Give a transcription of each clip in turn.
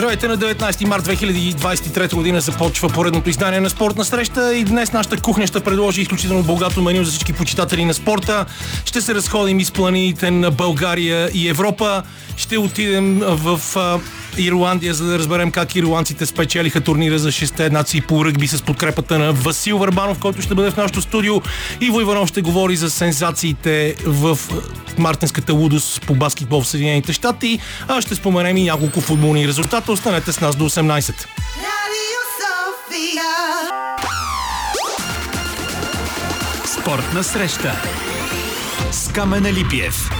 Здравейте на 19 март 2023 година започва поредното издание на спортна среща и днес нашата кухня ще предложи изключително богато меню за всички почитатели на спорта. Ще се разходим из планините на България и Европа. Ще отидем в Ирландия, за да разберем как ирландците спечелиха турнира за 6 нации по ръгби с подкрепата на Васил Върбанов, който ще бъде в нашото студио. И Войванов ще говори за сензациите в Мартинската лудост по баскетбол в Съединените щати. А ще споменем и няколко футболни резултата. Останете с нас до 18. Спортна среща с Камена Липиев.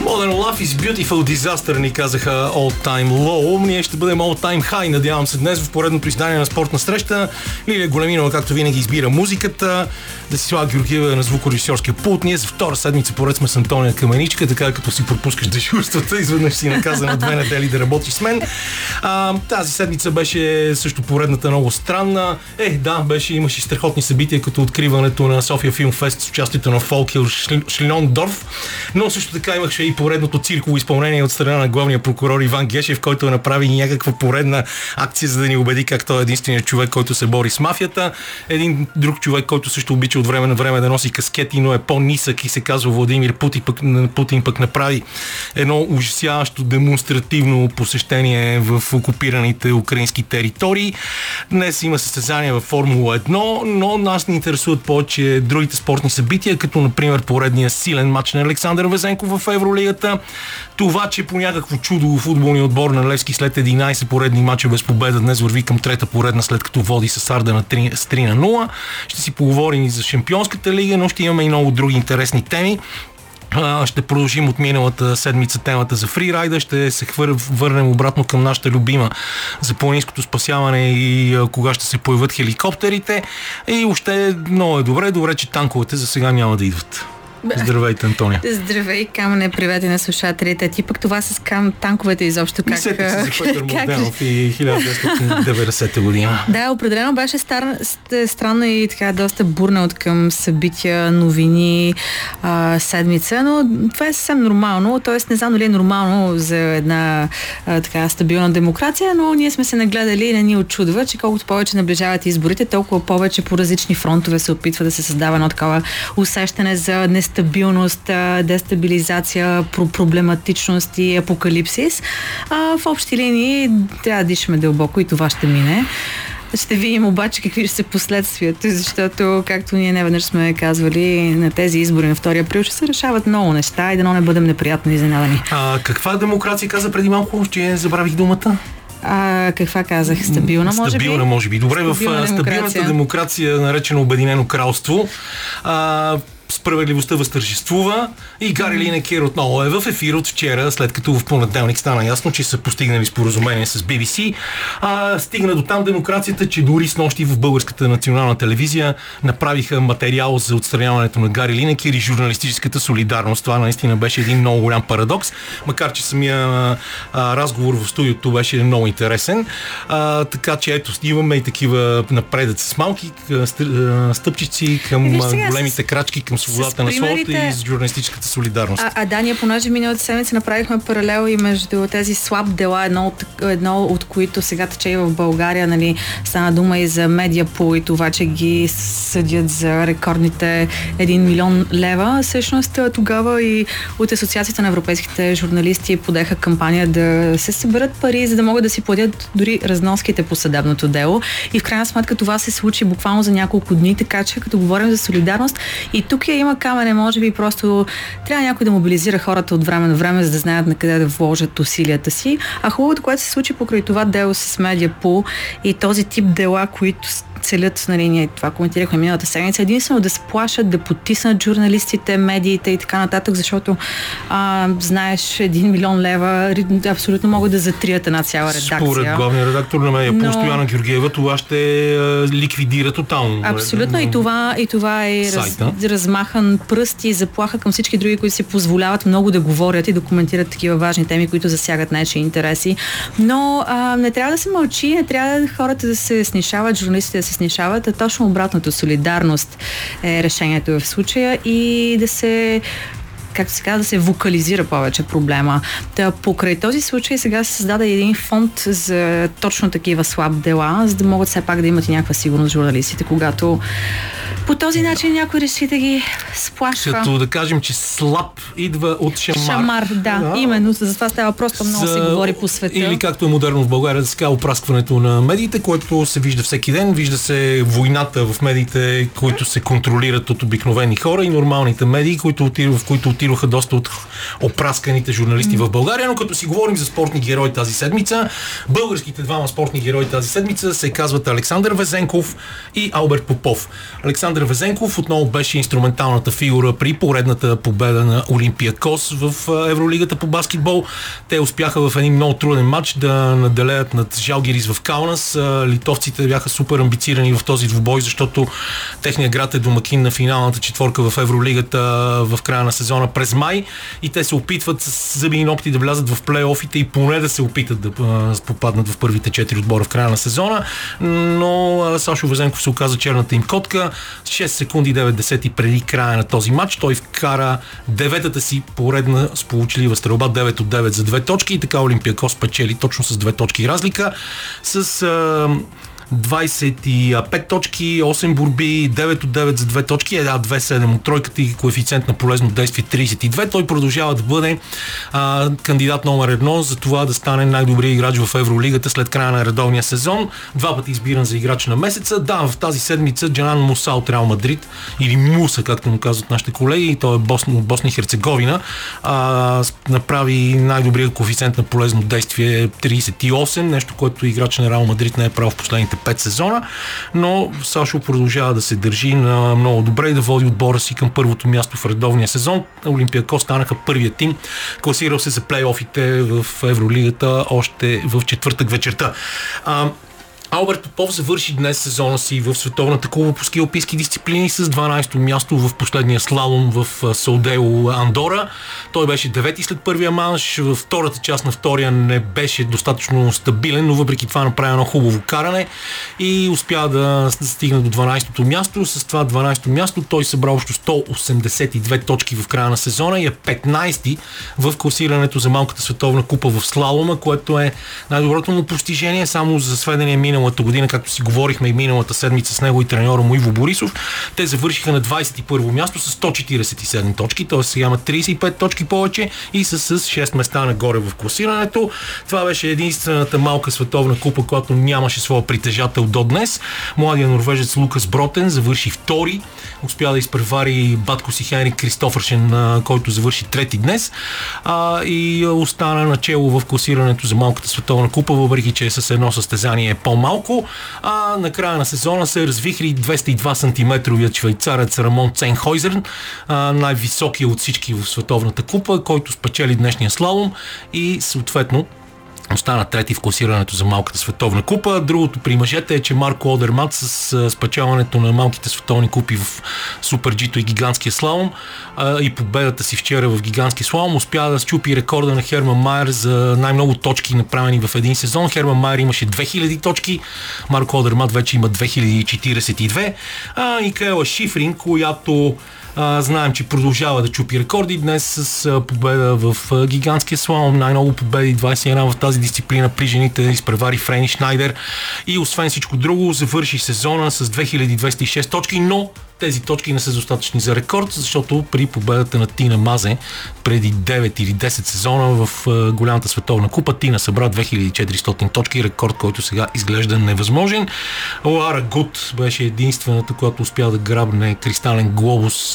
Modern Love is Beautiful Disaster ни казаха All Time Low. Ние ще бъдем All Time High, надявам се днес в поредното издание на спортна среща. Лилия Големинова, както винаги, избира музиката. Да си слага Георгиева на звукорежисьорския пулт. Ние за втора седмица поред сме с Антония Каменичка, така като си пропускаш дежурствата, изведнъж си наказа на две недели да работиш с мен. А, тази седмица беше също поредната много странна. Е, да, беше, имаше страхотни събития, като откриването на София Филм Фест с участието на Фолкил Шлинондорф, но също така имаше и поредното цирково изпълнение от страна на главния прокурор Иван Гешев, който направи някаква поредна акция, за да ни убеди как той е единственият човек, който се бори с мафията. Един друг човек, който също обича от време на време да носи каскети, но е по-нисък и се казва Владимир Путин, пък, Путин пък направи едно ужасяващо демонстративно посещение в окупираните украински територии. Днес има състезания в Формула 1, но нас ни интересуват повече другите спортни събития, като например поредния силен матч на Александър Везенков в Евролига Лигата. Това, че по някакво чудо футболния отбор на Левски след 11 поредни мача без победа днес върви към трета поредна, след като води с Арда на 3, с 3 на 0. Ще си поговорим и за Шампионската лига, но ще имаме и много други интересни теми. Ще продължим от миналата седмица темата за фрирайда, ще се хвър, върнем обратно към нашата любима за планинското спасяване и кога ще се появят хеликоптерите. И още много е добре, добре, че танковете за сега няма да идват. Здравейте, Антония. Здравей, Камене, привет и на слушателите. Ти пък това с кам танковете изобщо как... Мислете се за Петър Младенов и 1990 година. Да, определено беше стар, странна и така доста бурна от към събития, новини, а, седмица, но това е съвсем нормално. Тоест, не знам дали е нормално за една а, така стабилна демокрация, но ние сме се нагледали и не ни очудва, че колкото повече наближават изборите, толкова повече по различни фронтове се опитва да се създава едно такова усещане за нестабилност нестабилност, дестабилизация, проблематичност и апокалипсис. А, в общи линии трябва да дишаме дълбоко и това ще мине. Ще видим обаче какви ще са последствията, защото, както ние не веднъж сме казвали, на тези избори на 2 април ще се решават много неща и да не бъдем неприятно изненадани. А каква демокрация каза преди малко, че забравих думата? А, каква казах? Стабилна, може би? Стабилна, може би. Добре, в стабилната демокрация, наречена Обединено кралство, а, справедливостта възтържествува и Гари Линекер отново е в ефир от вчера, след като в понеделник стана ясно, че са постигнали споразумение с BBC. А, стигна до там демокрацията, че дори с нощи в българската национална телевизия направиха материал за отстраняването на Гари Линекер и журналистическата солидарност. Това наистина беше един много голям парадокс, макар че самия а, разговор в студиото беше много интересен. А, така че ето, имаме и такива напредъци с малки стъпчици към големите крачки към свободата на словото и с журналистическата солидарност. А, а да, ние понеже миналата седмица направихме паралел и между тези слаб дела, едно от, едно от които сега тече и в България, нали, стана дума и за медиапул и това, че ги съдят за рекордните 1 милион лева. Всъщност тогава и от Асоциацията на европейските журналисти подеха кампания да се съберат пари, за да могат да си платят дори разноските по съдебното дело. И в крайна сметка това се случи буквално за няколко дни, така че като говорим за солидарност и тук случая има камене, може би просто трябва някой да мобилизира хората от време на време, за да знаят на къде да вложат усилията си. А хубавото, което се случи покрай това дело с Медиапул и този тип дела, които целят, нали, ние това коментирахме миналата седмица, единствено да сплашат, да потиснат журналистите, медиите и така нататък, защото а, знаеш, един милион лева абсолютно могат да затрият една цяла редакция. Според главния редактор на медия, Но... Стояна Георгиева, това ще ликвидира тотално. Абсолютно и това, и това е раз, размахан пръст и заплаха към всички други, които си позволяват много да говорят и да коментират такива важни теми, които засягат най интереси. Но а, не трябва да се мълчи, не трябва хората да се снишават, журналистите да се снишават, а точно обратното. Солидарност е решението в случая и да се както се казва, да се вокализира повече проблема. Та, покрай този случай сега се създаде един фонд за точно такива слаб дела, за да могат все пак да имат и някаква сигурност журналистите, когато по този начин някой реши да ги сплашва. Като да кажем, че слаб идва от шамар. Шамар, да, да. именно. За това става просто много за... се говори по света. Или както е модерно в България, да се казва опраскването на медиите, което се вижда всеки ден. Вижда се войната в медиите, които се контролират от обикновени хора и нормалните медии, които в които отидоха доста от опрасканите журналисти mm. в България. Но като си говорим за спортни герои тази седмица, българските двама спортни герои тази седмица се казват Александър Везенков и Алберт Попов. Александър Везенков отново беше инструменталната фигура при поредната победа на Олимпия Кос в Евролигата по баскетбол. Те успяха в един много труден матч да наделеят над Жалгирис в Каунас. Литовците бяха супер амбицирани в този двубой, защото техният град е домакин на финалната четворка в Евролигата в края на сезона през май и те се опитват с зъби и ногти да влязат в плейофите и поне да се опитат да попаднат в първите четири отбора в края на сезона. Но Сашо Везенков се оказа черната им котка. 6 секунди 9 десети преди края на този матч той вкара деветата си поредна сполучлива стрелба 9 от 9 за две точки и така Олимпиакос печели точно с две точки разлика. С а, 25 точки, 8 борби, 9 от 9 за 2 точки, една 2-7 от тройката и коефициент на полезно действие 32. Той продължава да бъде а, кандидат номер едно за това да стане най-добрият играч в Евролигата след края на редовния сезон. Два пъти избиран за играч на месеца. Да, в тази седмица Джанан Муса от Реал Мадрид или Муса, както му казват нашите колеги, той е Босна, Босна и Херцеговина, а, направи най-добрият коефициент на полезно действие 38, нещо, което играч на Реал Мадрид не е правил в последните 5 сезона, но Сашо продължава да се държи на много добре и да води отбора си към първото място в редовния сезон. Олимпиако станаха първият тим, класирал се за плейофите в Евролигата още в четвъртък вечерта. А, Алберт Попов завърши днес сезона си в Световната куба по ски алпийски дисциплини с 12-то място в последния слалом в Солдео Андора. Той беше девети след първия манш. Във втората част на втория не беше достатъчно стабилен, но въпреки това направи едно хубаво каране и успя да стигне до 12-то място. С това 12-то място той събра общо 182 точки в края на сезона и е 15-ти в класирането за малката световна купа в слалома, което е най-доброто му постижение. Само за сведение мина миналата година, както си говорихме и миналата седмица с него и треньора му Иво Борисов, те завършиха на 21 място с 147 точки, т.е. сега има 35 точки повече и са с 6 места нагоре в класирането. Това беше единствената малка световна купа, която нямаше своя притежател до днес. Младия норвежец Лукас Бротен завърши втори, успя да изпревари батко си Хенрик Кристофършен, който завърши трети днес а, и остана начало в класирането за малката световна купа, въпреки че е с едно състезание по-малко малко, а на края на сезона се развихри 202 см швейцарец Рамон Ценхойзерн, най-високия от всички в Световната купа, който спечели днешния слалом и съответно Остана трети в класирането за малката световна купа. Другото при мъжете е, че Марко Одермат с спечелването на малките световни купи в Супер Джито и гигантския слалом и победата си вчера в гигантския слалом успя да щупи рекорда на Херман Майер за най-много точки направени в един сезон. Херман Майер имаше 2000 точки, Марко Одермат вече има 2042. А, и Кайла Шифрин, която знаем, че продължава да чупи рекорди днес с победа в гигантския слалом. Най-много победи 21 в тази дисциплина при жените изпревари Френи Шнайдер и освен всичко друго завърши сезона с 2206 точки, но тези точки не са достатъчни за рекорд, защото при победата на Тина Мазе преди 9 или 10 сезона в голямата световна купа Тина събра 2400 точки, рекорд, който сега изглежда невъзможен. Лара Гуд беше единствената, която успя да грабне кристален глобус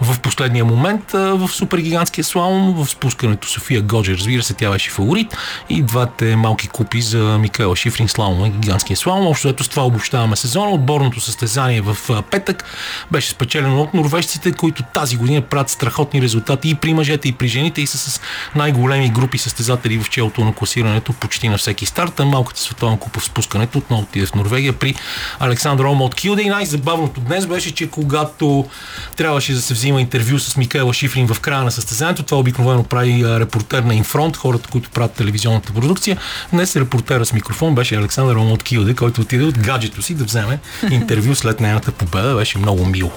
в последния момент в супергигантския слалом, в спускането София Годжи. Разбира се, тя беше фаворит и двете малки купи за Микаела Шифрин слалом и гигантския слалом. Общо ето с това обобщаваме сезона. Отборното състезание в петък беше спечелено от норвежците, които тази година правят страхотни резултати и при мъжете, и при жените, и са с най-големи групи състезатели в челото на класирането почти на всеки старт. А малката световна купа в спускането отново отиде в Норвегия при Александър Ома от Килде. И най-забавното днес беше, че когато трябваше да се взима интервю с Микаела Шифрин в края на състезанието, това обикновено прави репортер на Инфронт, хората, които правят телевизионната продукция. Днес репортера с микрофон беше Александър Ома от Килде, който отиде от гаджето си да вземе интервю след нейната победа. Беше много много мило.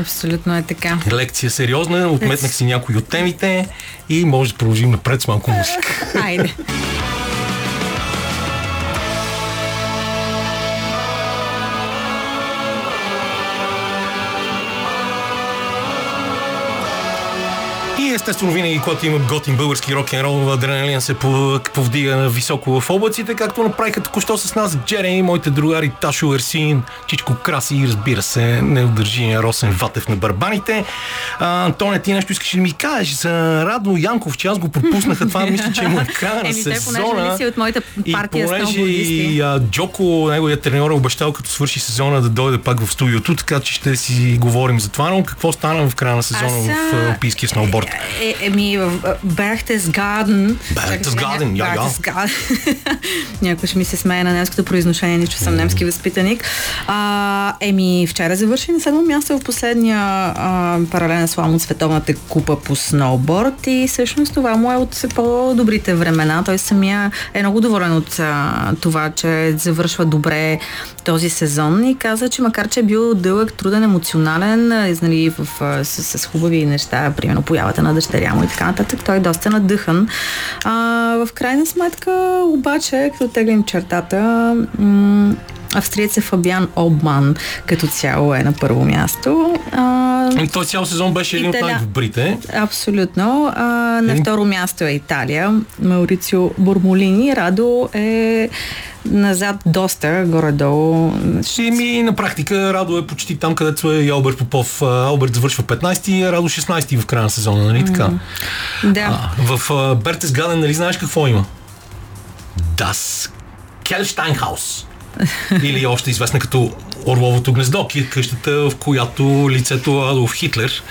Абсолютно е така. Лекция сериозна, отметнах си някои от темите и може да продължим напред с малко музика. Айде. И естествено винаги, когато има готин български рок н рол, адреналин се повдига високо в облаците, както направиха току-що с нас Джереми, моите другари Ташо Ерсин, Чичко Краси и разбира се, неудържимия Росен Ватев на барбаните. А, Антоне, ти нещо искаш да ми кажеш за Радо Янков, че аз го пропуснаха. Това мисля, че му е края на сезона. Еми, от моята партия и понеже и а, Джоко, неговия треньор, е обещал като свърши сезона да дойде пак в студиото, така че ще си говорим за това, но какво стана в края на сезона а, в Олимпийския сноуборд? Е, еми, в Берхтесгаден. Берхтесгаден, я, я. Някой ще ми се смее на немското произношение, нищо съм немски възпитаник. А, еми, вчера завърши на седмо място в последния а, паралелен слам от Световната купа по сноуборд и всъщност това му е от по-добрите времена. Той самия е много доволен от а, това, че завършва добре този сезон и каза, че макар, че е бил дълъг, труден, емоционален, нали, в, с, с хубави неща, примерно появата на дъщеря му и така нататък, той е доста надъхан. А, в крайна сметка, обаче, като теглим чертата, м- австриец Фабиан Обман като цяло е на първо място. А, той цял сезон беше един от най-добрите. Абсолютно. А, на второ място е Италия. Маурицио Бурмолини. Радо е назад доста, горе-долу. Ще ми на практика Радо е почти там, където е и Алберт Попов. Алберт завършва 15-ти, Радо 16-ти в края на сезона, нали така? Mm. Да. А, в Бертес Гаден, нали знаеш какво има? Das Келштайнхаус. Или още известна като Орловото гнездо, къщата, в която лицето Адолф Хитлер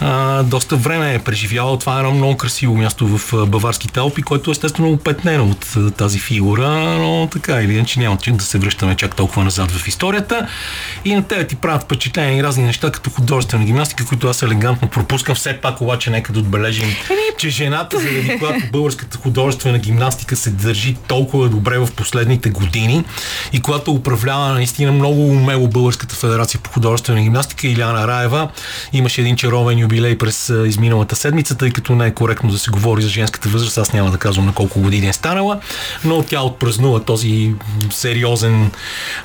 а, доста време е преживявал. Това е едно много красиво място в Баварските Алпи, което естествено опетнено от тази фигура, но така или иначе няма да се връщаме чак толкова назад в историята. И на тебе ти правят впечатление и разни неща, като художествена гимнастика, които аз елегантно пропускам. Все пак обаче нека да отбележим, че жената, заради която българската художествена гимнастика се държи толкова добре в последните години и която управлява наистина много умело Българската федерация по художествена гимнастика Иляна Раева. Имаше един чаровен юбилей през изминалата седмица, тъй като не е коректно да се говори за женската възраст. Аз няма да казвам на колко години е станала, но тя отпразнува този сериозен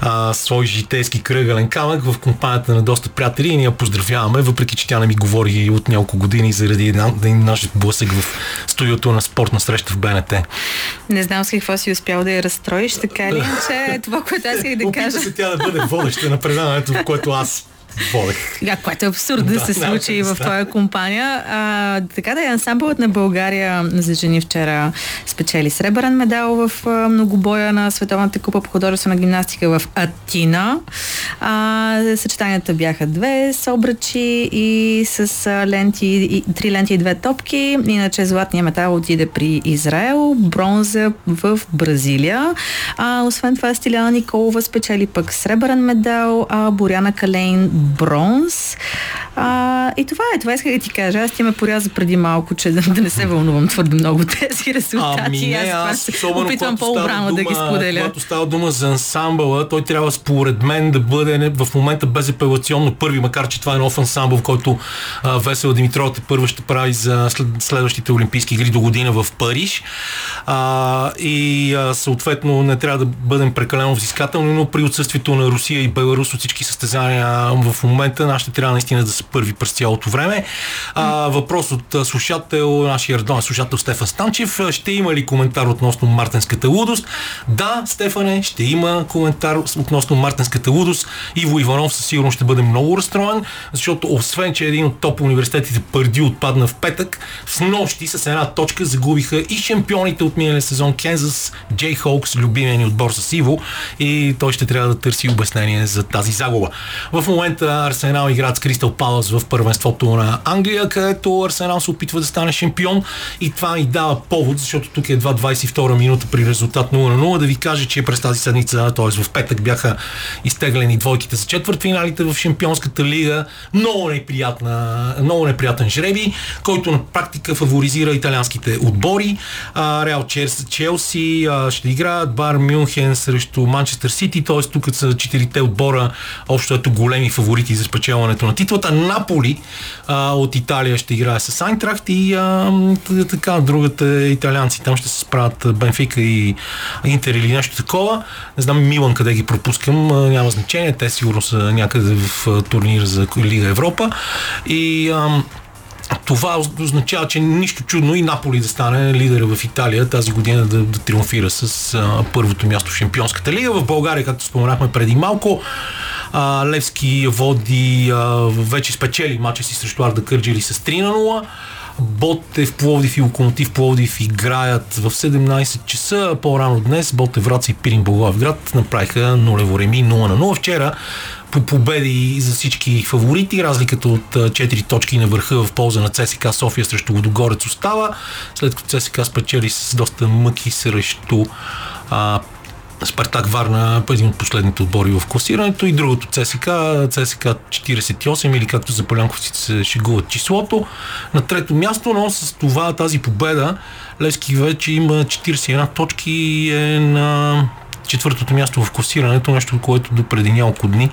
а, свой житейски кръгален камък в компанията на доста приятели и ние я поздравяваме, въпреки че тя не ми говори от няколко години заради един наш блъсък в студиото на спортна среща в БНТ. Не знам с какво си успял да я разстроиш, така ли, че това, което аз исках да кажа. се тя да бъде водеща на предаването, в което аз водех. Да, което е абсурд да, да се случи да, в твоя компания. А, така да е, ансамблът на България за жени вчера спечели сребърен медал в многобоя на Световната купа по художествена гимнастика в Атина. А, съчетанията бяха две с обръчи и с ленти, и, три ленти и две топки. Иначе златния метал отиде при Израел, бронза в Бразилия. А, освен това Стиляна Николова спечели пък сребърен медал, а Боряна Калейн бронз. А, и това е, това исках да ти кажа. Аз ти ме поряза преди малко, че да, да не се вълнувам твърде много тези резултати. Ами не, аз, аз опитвам по-обрано да ги споделя. Когато става дума за ансамбъла, той трябва според мен да бъде в момента безапелационно първи, макар че това е нов ансамбъл, в който а, Весела Димитрова първо ще прави за след, следващите Олимпийски игри до година в Париж. А, и а, съответно не трябва да бъдем прекалено взискателни, но при отсъствието на Русия и Беларус от всички състезания в момента нашите трябва наистина да са първи през цялото време. А, въпрос от слушател, нашия редовен слушател Стефан Станчев. Ще има ли коментар относно мартенската лудост? Да, Стефане, ще има коментар относно мартенската лудост. Иво Иванов със сигурност ще бъде много разстроен, защото освен, че един от топ университетите Пърди отпадна в петък, с нощи с една точка загубиха и шампионите от миналия сезон Кензас, Джей Хоукс, любимия ни отбор с Иво и той ще трябва да търси обяснение за тази загуба. В момента Арсенал играят с Кристал Палас в първенството на Англия, където Арсенал се опитва да стане шампион и това ни дава повод, защото тук е едва 22 минута при резултат 0 на 0, да ви кажа, че през тази седмица, т.е. в петък бяха изтеглени двойките за четвъртфиналите в Шампионската лига. Много, неприятна, много неприятен жреби, който на практика фаворизира италианските отбори. Реал Реал Челси, ще играят Бар Мюнхен срещу Манчестър Сити, т.е. тук са четирите отбора, общо ето големи фаворити за спечелването на титлата. Наполи а, от Италия ще играе с Айнтрахт и а, така, другата италианци там ще се справят Бенфика и Интер или нещо такова. Не знам Милан къде ги пропускам, няма значение, те сигурно са някъде в турнир за Лига Европа. И а, това означава, че нищо чудно и Наполи да стане лидера в Италия тази година да, да триумфира с а, първото място в Шампионската лига. В България, както споменахме преди малко, а, Левски води, а, вече спечели мача си срещу Арда Кърджили с 3 на 0. Ботев, Пловдив и Локомотив Пловдив играят в 17 часа. По-рано днес Ботев, Враца и Пирин Благоевград направиха нулево реми 0 на 0. Вчера по победи за всички фаворити. Разликата от 4 точки на върха в полза на ЦСК София срещу Водогорец остава, след като ЦСК спечели с доста мъки срещу а, Спартак Варна, един от последните отбори в класирането и другото ЦСК, ЦСК 48 или както за полянковците се шегуват числото. На трето място, но с това тази победа Лески вече има 41 точки и е на четвъртото място в класирането, нещо, което до преди няколко дни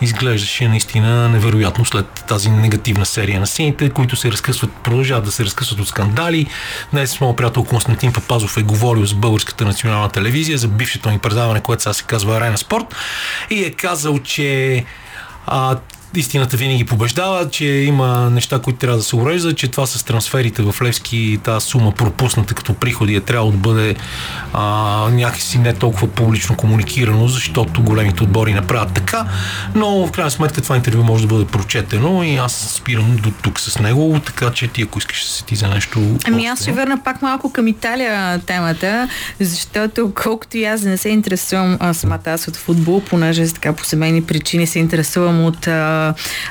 изглеждаше наистина невероятно след тази негативна серия на сините, които се разкъсват, продължават да се разкъсват от скандали. Днес моят приятел Константин Папазов е говорил с Българската национална телевизия за бившето ни предаване, което сега се казва Арена Спорт и е казал, че а, истината винаги побеждава, че има неща, които трябва да се уреждат, че това с трансферите в Левски, тази сума пропусната като приходи е трябва да бъде а, някакси не толкова публично комуникирано, защото големите отбори не правят така, но в крайна сметка това интервю може да бъде прочетено и аз спирам до тук с него, така че ти ако искаш да се ти за нещо... Ами аз ще върна пак малко към Италия темата, защото колкото и аз не се интересувам самата аз от футбол, понеже така по семейни причини се интересувам от а,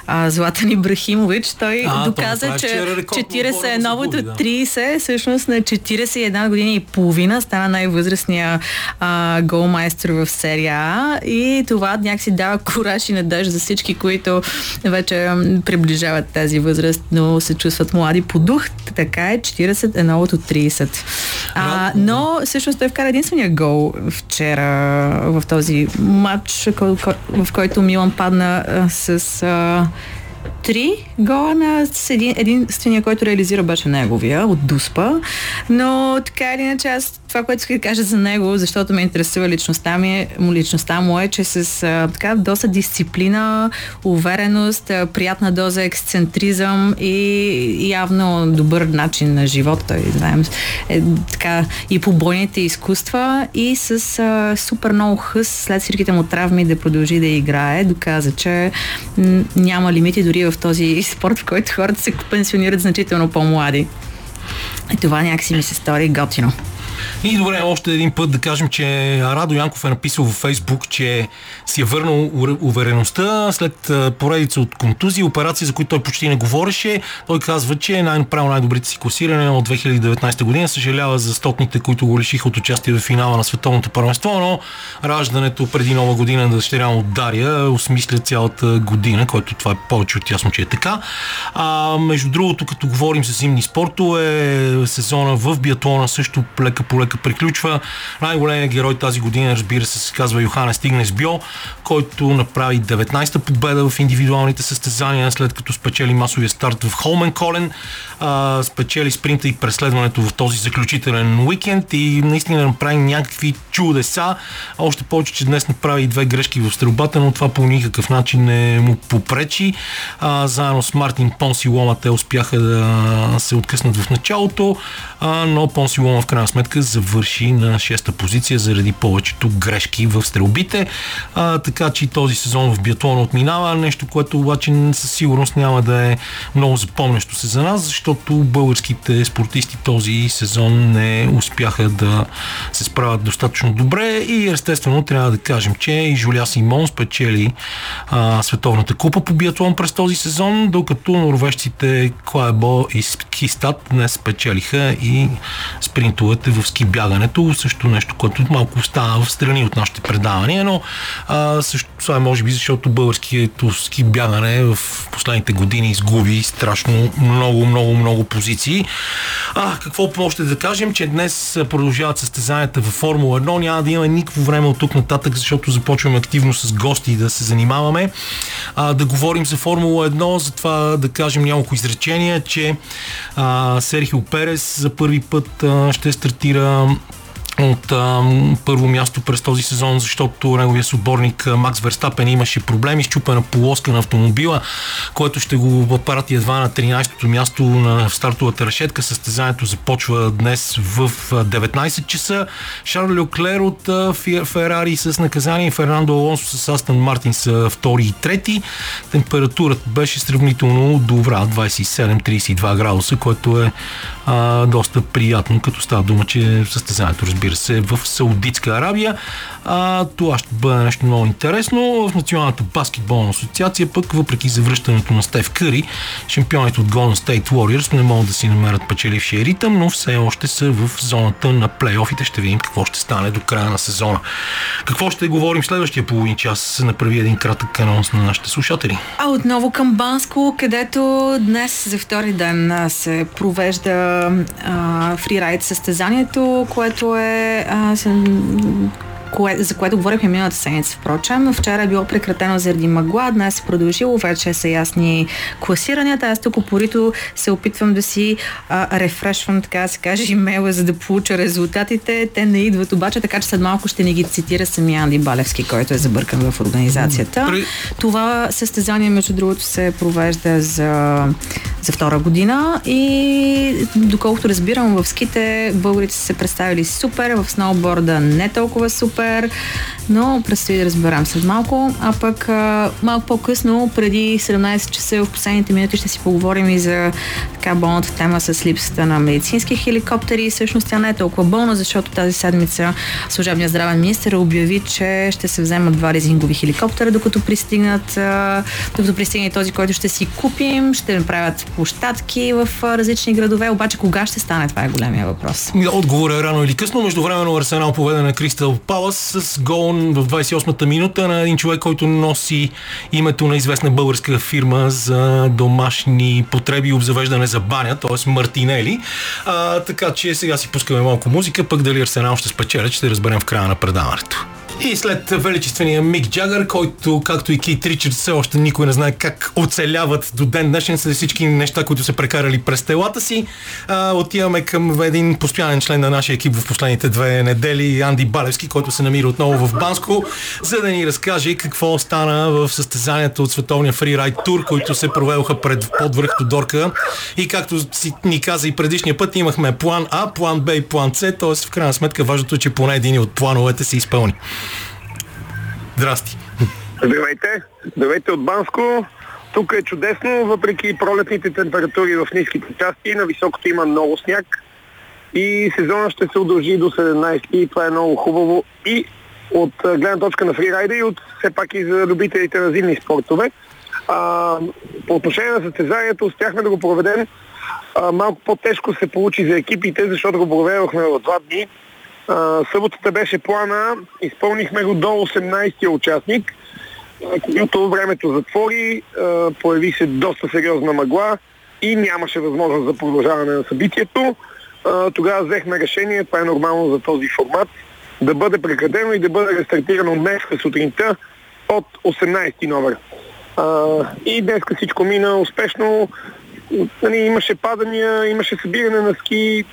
а, Златан Ибрахимович, той а, доказа, това, че 40 е новото 30, всъщност на 41 години и половина стана най-възрастния а, голмайстър в серия А и това някакси дава кураж и надежда за всички, които вече приближават тази възраст, но се чувстват млади по дух. Така е, 40 е новото 30. А, но всъщност той вкара единствения гол вчера в този матч, в който Милан падна с а, три гола на един, единствения, който реализира беше неговия от Дуспа. Но така или иначе аз това, което иска да кажа за него, защото ме интересува личността, ми, личността му е, че с а, така доста дисциплина, увереност, а, приятна доза ексцентризъм и явно добър начин на живот. Той, знаем, е, така, и по бойните изкуства и с а, супер много хъс след всичките му травми да продължи да играе. Доказа, че м- няма лимити дори в този спорт, в който хората се пенсионират значително по-млади. И това някакси ми се стори готино. И добре, още един път да кажем, че Радо Янков е написал във Фейсбук, че си е върнал увереността след поредица от контузии, операции, за които той почти не говореше. Той казва, че е най-направил най-добрите си класиране от 2019 година. Съжалява за стотните, които го лишиха от участие в финала на световното първенство, но раждането преди нова година на дъщеря от Дария осмисля цялата година, който това е повече от ясно, че е така. А, между другото, като говорим за зимни спортове, сезона в биатлона също лека по лека приключва. Най-големият герой тази година, разбира се, се казва Йохана Стигнес Био, който направи 19-та победа в индивидуалните състезания, след като спечели масовия старт в Холмен Колен, а, спечели спринта и преследването в този заключителен уикенд и наистина направи някакви чудеса. Още повече, че днес направи и две грешки в стрелбата, но това по никакъв начин не му попречи. А, заедно с Мартин Понси Лома те успяха да се откъснат в началото, а, но Понси Лома в крайна сметка завърши на шеста позиция заради повечето грешки в стрелбите. А, така че този сезон в биатлона отминава. Нещо, което обаче със сигурност няма да е много запомнящо се за нас, защото българските спортисти този сезон не успяха да се справят достатъчно добре и естествено трябва да кажем, че и Жуля Симон спечели а, световната купа по биатлон през този сезон, докато норвежците Клайбо и Кистат днес спечелиха и спринтовете в ски бягането, също нещо, което малко остава в страни от нашите предавания, но а, също това е може би защото българското ски бягане в последните години изгуби страшно много, много, много позиции. А, какво още да кажем, че днес продължават състезанията във Формула 1, няма да има никакво време от тук нататък, защото започваме активно с гости да се занимаваме, а, да говорим за Формула 1, затова да кажем няколко изречения, че а, Серхио Перес за първи път а, ще стартира от а, първо място през този сезон, защото неговия съотборник Макс Верстапен имаше проблеми с чупена полоска на автомобила, което ще го прати едва на 13-то място на стартовата решетка. Състезанието започва днес в 19 часа. Шарл Леклер от Ферари с наказание, Фернандо Алонсо с Астън Мартин са втори и трети. Температурата беше сравнително добра, 27-32 градуса, което е а, доста приятно, като става дума, че състезанието разбира се, в Саудитска Арабия. А, това ще бъде нещо много интересно. В Националната баскетболна асоциация пък, въпреки завръщането на Стев Къри, шампионите от Golden State Warriors не могат да си намерят печелившия ритъм, но все още са в зоната на плейофите. Ще видим какво ще стане до края на сезона. Какво ще говорим следващия половин час? Направи един кратък анонс на нашите слушатели. А отново към Банско, където днес за втори ден се провежда фрирайд състезанието, което е а, кое, за което говорихме миналата седмица. Впрочем, вчера е било прекратено заради мъгла, днес е продължило, вече са ясни класиранията. Аз тук упорито се опитвам да си а, рефрешвам, така да се каже, имейла, за да получа резултатите. Те не идват обаче, така че след малко ще ни ги цитира самия Анди Балевски, който е забъркан в организацията. При... Това състезание, между другото, се провежда за, втора година и доколкото разбирам, в ските българите са се представили супер, в сноуборда не толкова супер, но предстои да разберем след малко. А пък малко по-късно, преди 17 часа в последните минути ще си поговорим и за така болната тема с липсата на медицински хеликоптери. Всъщност тя не е толкова болна, защото тази седмица служебният здравен министр обяви, че ще се вземат два резингови хеликоптера, докато пристигнат, докато пристигне този, който ще си купим, ще направят площадки в различни градове, обаче кога ще стане, това е големия въпрос. Отговор е рано или късно. Междувременно Арсенал поведе на Кристал Палас с гол в 28-та минута на един човек, който носи името на известна българска фирма за домашни потреби и обзавеждане за баня, т.е. Мартинели. А, така че сега си пускаме малко музика, пък дали Арсенал ще спечелят, ще разберем в края на предаването. И след величествения Мик Джагър, който, както и Кейт Ричард, все още никой не знае как оцеляват до ден днешен с всички неща, които са прекарали през телата си, а, отиваме към един постоянен член на нашия екип в последните две недели, Анди Балевски, който се намира отново в Банско, за да ни разкаже какво стана в състезанието от световния фрирайд тур, които се проведоха пред подвърх Тодорка. И както си ни каза и предишния път, имахме план А, план Б и план С, т.е. в крайна сметка важното е, че поне един от плановете се изпълни. Здрасти. Здравейте. Здравейте от Банско. Тук е чудесно, въпреки пролетните температури в ниските части. На високото има много сняг. И сезона ще се удължи до 17 и това е много хубаво. И от гледна точка на фрирайда и от все пак и за любителите на зимни спортове. А, по отношение на състезанието успяхме да го проведем. А, малко по-тежко се получи за екипите, защото го проведохме в два дни. Съботата беше плана, изпълнихме го до 18-я участник, когато времето затвори, появи се доста сериозна мъгла и нямаше възможност за продължаване на събитието. Тогава взехме решение, това е нормално за този формат, да бъде прекратено и да бъде рестартирано днес сутринта от 18 номер. И днес всичко мина успешно нали, имаше падания, имаше събиране на ски,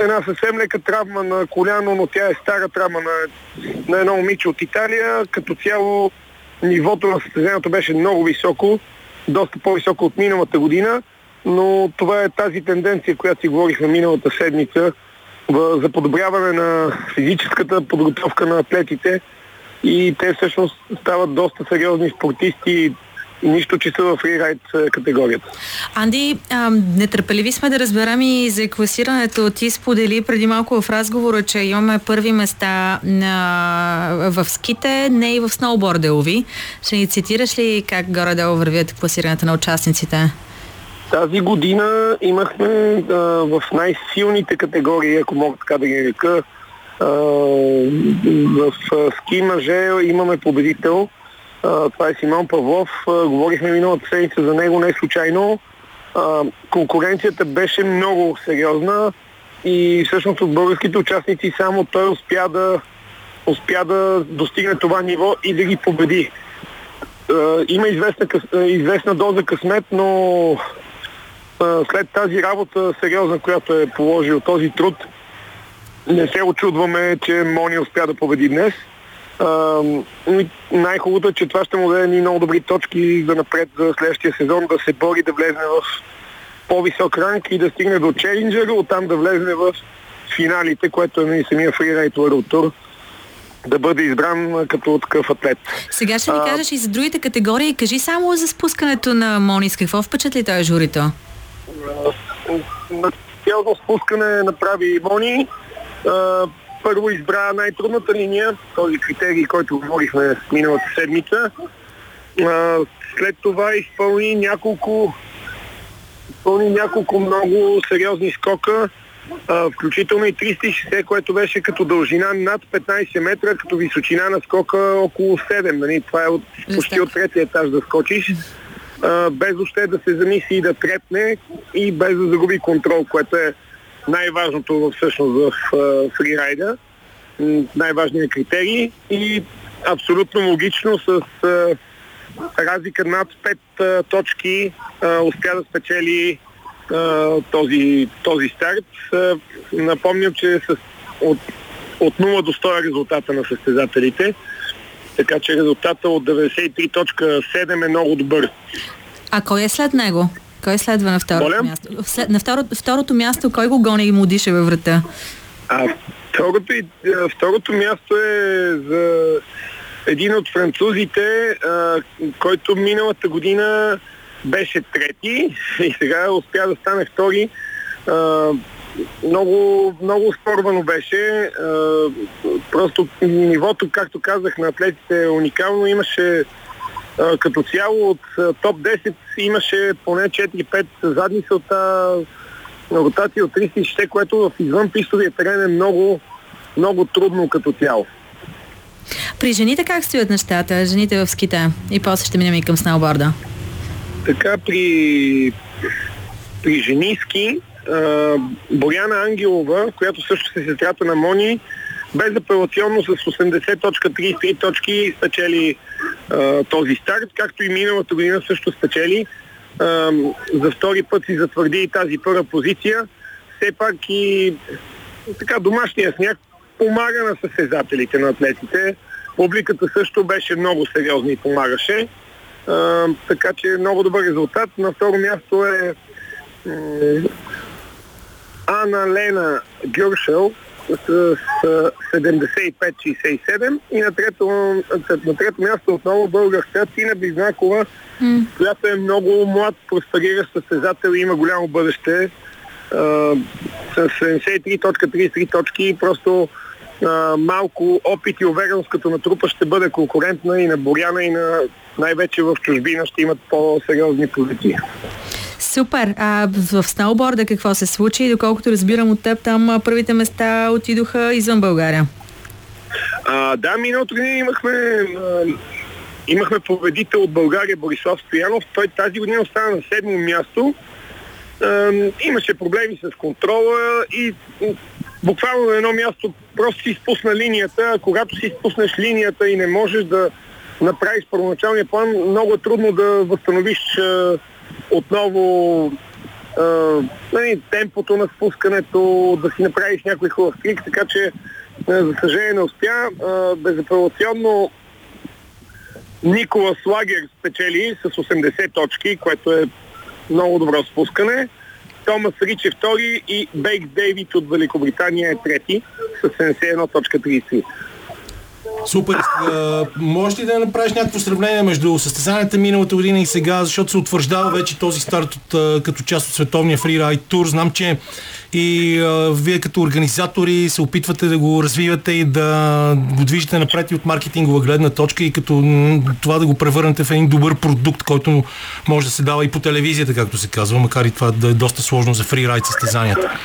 една съвсем лека травма на коляно, но тя е стара травма на, на едно момиче от Италия. Като цяло нивото на състезанието беше много високо, доста по-високо от миналата година, но това е тази тенденция, която си говорихме миналата седмица за подобряване на физическата подготовка на атлетите и те всъщност стават доста сериозни спортисти, нищо, че са в фрирайд категорията. Анди, а, нетърпеливи сме да разберем и за класирането. Ти сподели преди малко в разговора, че имаме първи места на, в ските, не и в сноуборда, Ови. Ще ни цитираш ли как горе-долу вървят класирането на участниците? Тази година имахме а, в най-силните категории, ако мога така да ги река, а, в ски мъже имаме победител. Това е Симон Павлов. Говорихме миналата седмица за него не случайно. Конкуренцията беше много сериозна и всъщност от българските участници само той успя да, успя да достигне това ниво и да ги победи. Има известна, известна доза късмет, но след тази работа сериозна, която е положил този труд, не се очудваме, че Мони успя да победи днес. Най-хубавото е, че това ще му даде ни много добри точки за напред за следващия сезон, да се бори да влезне в по-висок ранг и да стигне до челенджер, оттам да влезне в финалите, което е нали, самия фрирайт World Tour да бъде избран като такъв атлет. Сега ще ни кажеш и за другите категории. Кажи само за спускането на Монис. Какво впечатли този журито? на цялото спускане направи Мони. Първо избра най-трудната линия, този критерий, който говорихме миналата седмица. След това изпълни няколко изпълни няколко много сериозни скока, включително и 360, което беше като дължина над 15 метра, като височина на скока около 7. Нали? Това е от, почти от третия етаж да скочиш без още да се замисли и да трепне и без да загуби контрол, което е най-важното всъщност в фрирайда, най-важният критерий и абсолютно логично с разлика над 5 точки успя да спечели този, този старт. Напомням, че с, от, от 0 до 100 е резултата на състезателите. Така че резултата от 93.7 е много добър. А кой е след него? Кой следва на второто Моля? място? След, на второ, второто място, кой го гони и му диша във врата? А, второто, второто място е за един от французите, а, който миналата година беше трети и сега успя да стане втори. А, много, много спорвано беше. Просто нивото, както казах, на атлетите е уникално. Имаше като цяло от топ 10 имаше поне 4-5 задни селта на ротация от 360, което в извън пистовия терен е много, много трудно като цяло. При жените как стоят нещата? Жените в ските? И после ще минем и към сноуборда. Така, при, при жениски Боряна Ангелова, която също се сестрата на Мони, безапелационно с 80.33 точки спечели този старт, както и миналата година също спечели. А, за втори път си затвърди и тази първа позиция. Все пак и така домашния сняг помага на състезателите на атлетите. Публиката също беше много сериозна и помагаше. А, така че много добър резултат. На второ място е Ана Лена Гюршел с 75-67 и на трето, на трето място отново българска Тина Бизнакова, mm. която е много млад, проспериращ състезател и има голямо бъдеще с 73.33 точки и просто а, малко опит и увереност като натрупа ще бъде конкурентна и на Боряна и на най-вече в чужбина ще имат по-сериозни позиции. Супер. А в сноуборда какво се случи? Доколкото разбирам от теб, там първите места отидоха извън България. А, да, миналото година имахме, а, имахме победител от България Борислав Стоянов. Той тази година остана на седмо място. А, имаше проблеми с контрола и буквално на едно място просто си изпусна линията. Когато си изпуснеш линията и не можеш да направиш първоначалния план, много е трудно да възстановиш а, отново а, нали, темпото на спускането, да си направиш някой хубав клик, така че за съжаление не успя. А, безапелационно Никола Слагер спечели с 80 точки, което е много добро спускане. Томас Рич е втори и Бейк Дейвид от Великобритания е трети с 71.33. Супер. А, можеш ли да направиш някакво сравнение между състезанията миналата година и сега, защото се утвърждава вече този старт от, като част от световния фрирайд тур. Знам, че и а, вие като организатори се опитвате да го развивате и да го движите напред и от маркетингова гледна точка и като това да го превърнете в един добър продукт, който може да се дава и по телевизията, както се казва, макар и това да е доста сложно за фрирайд състезанията.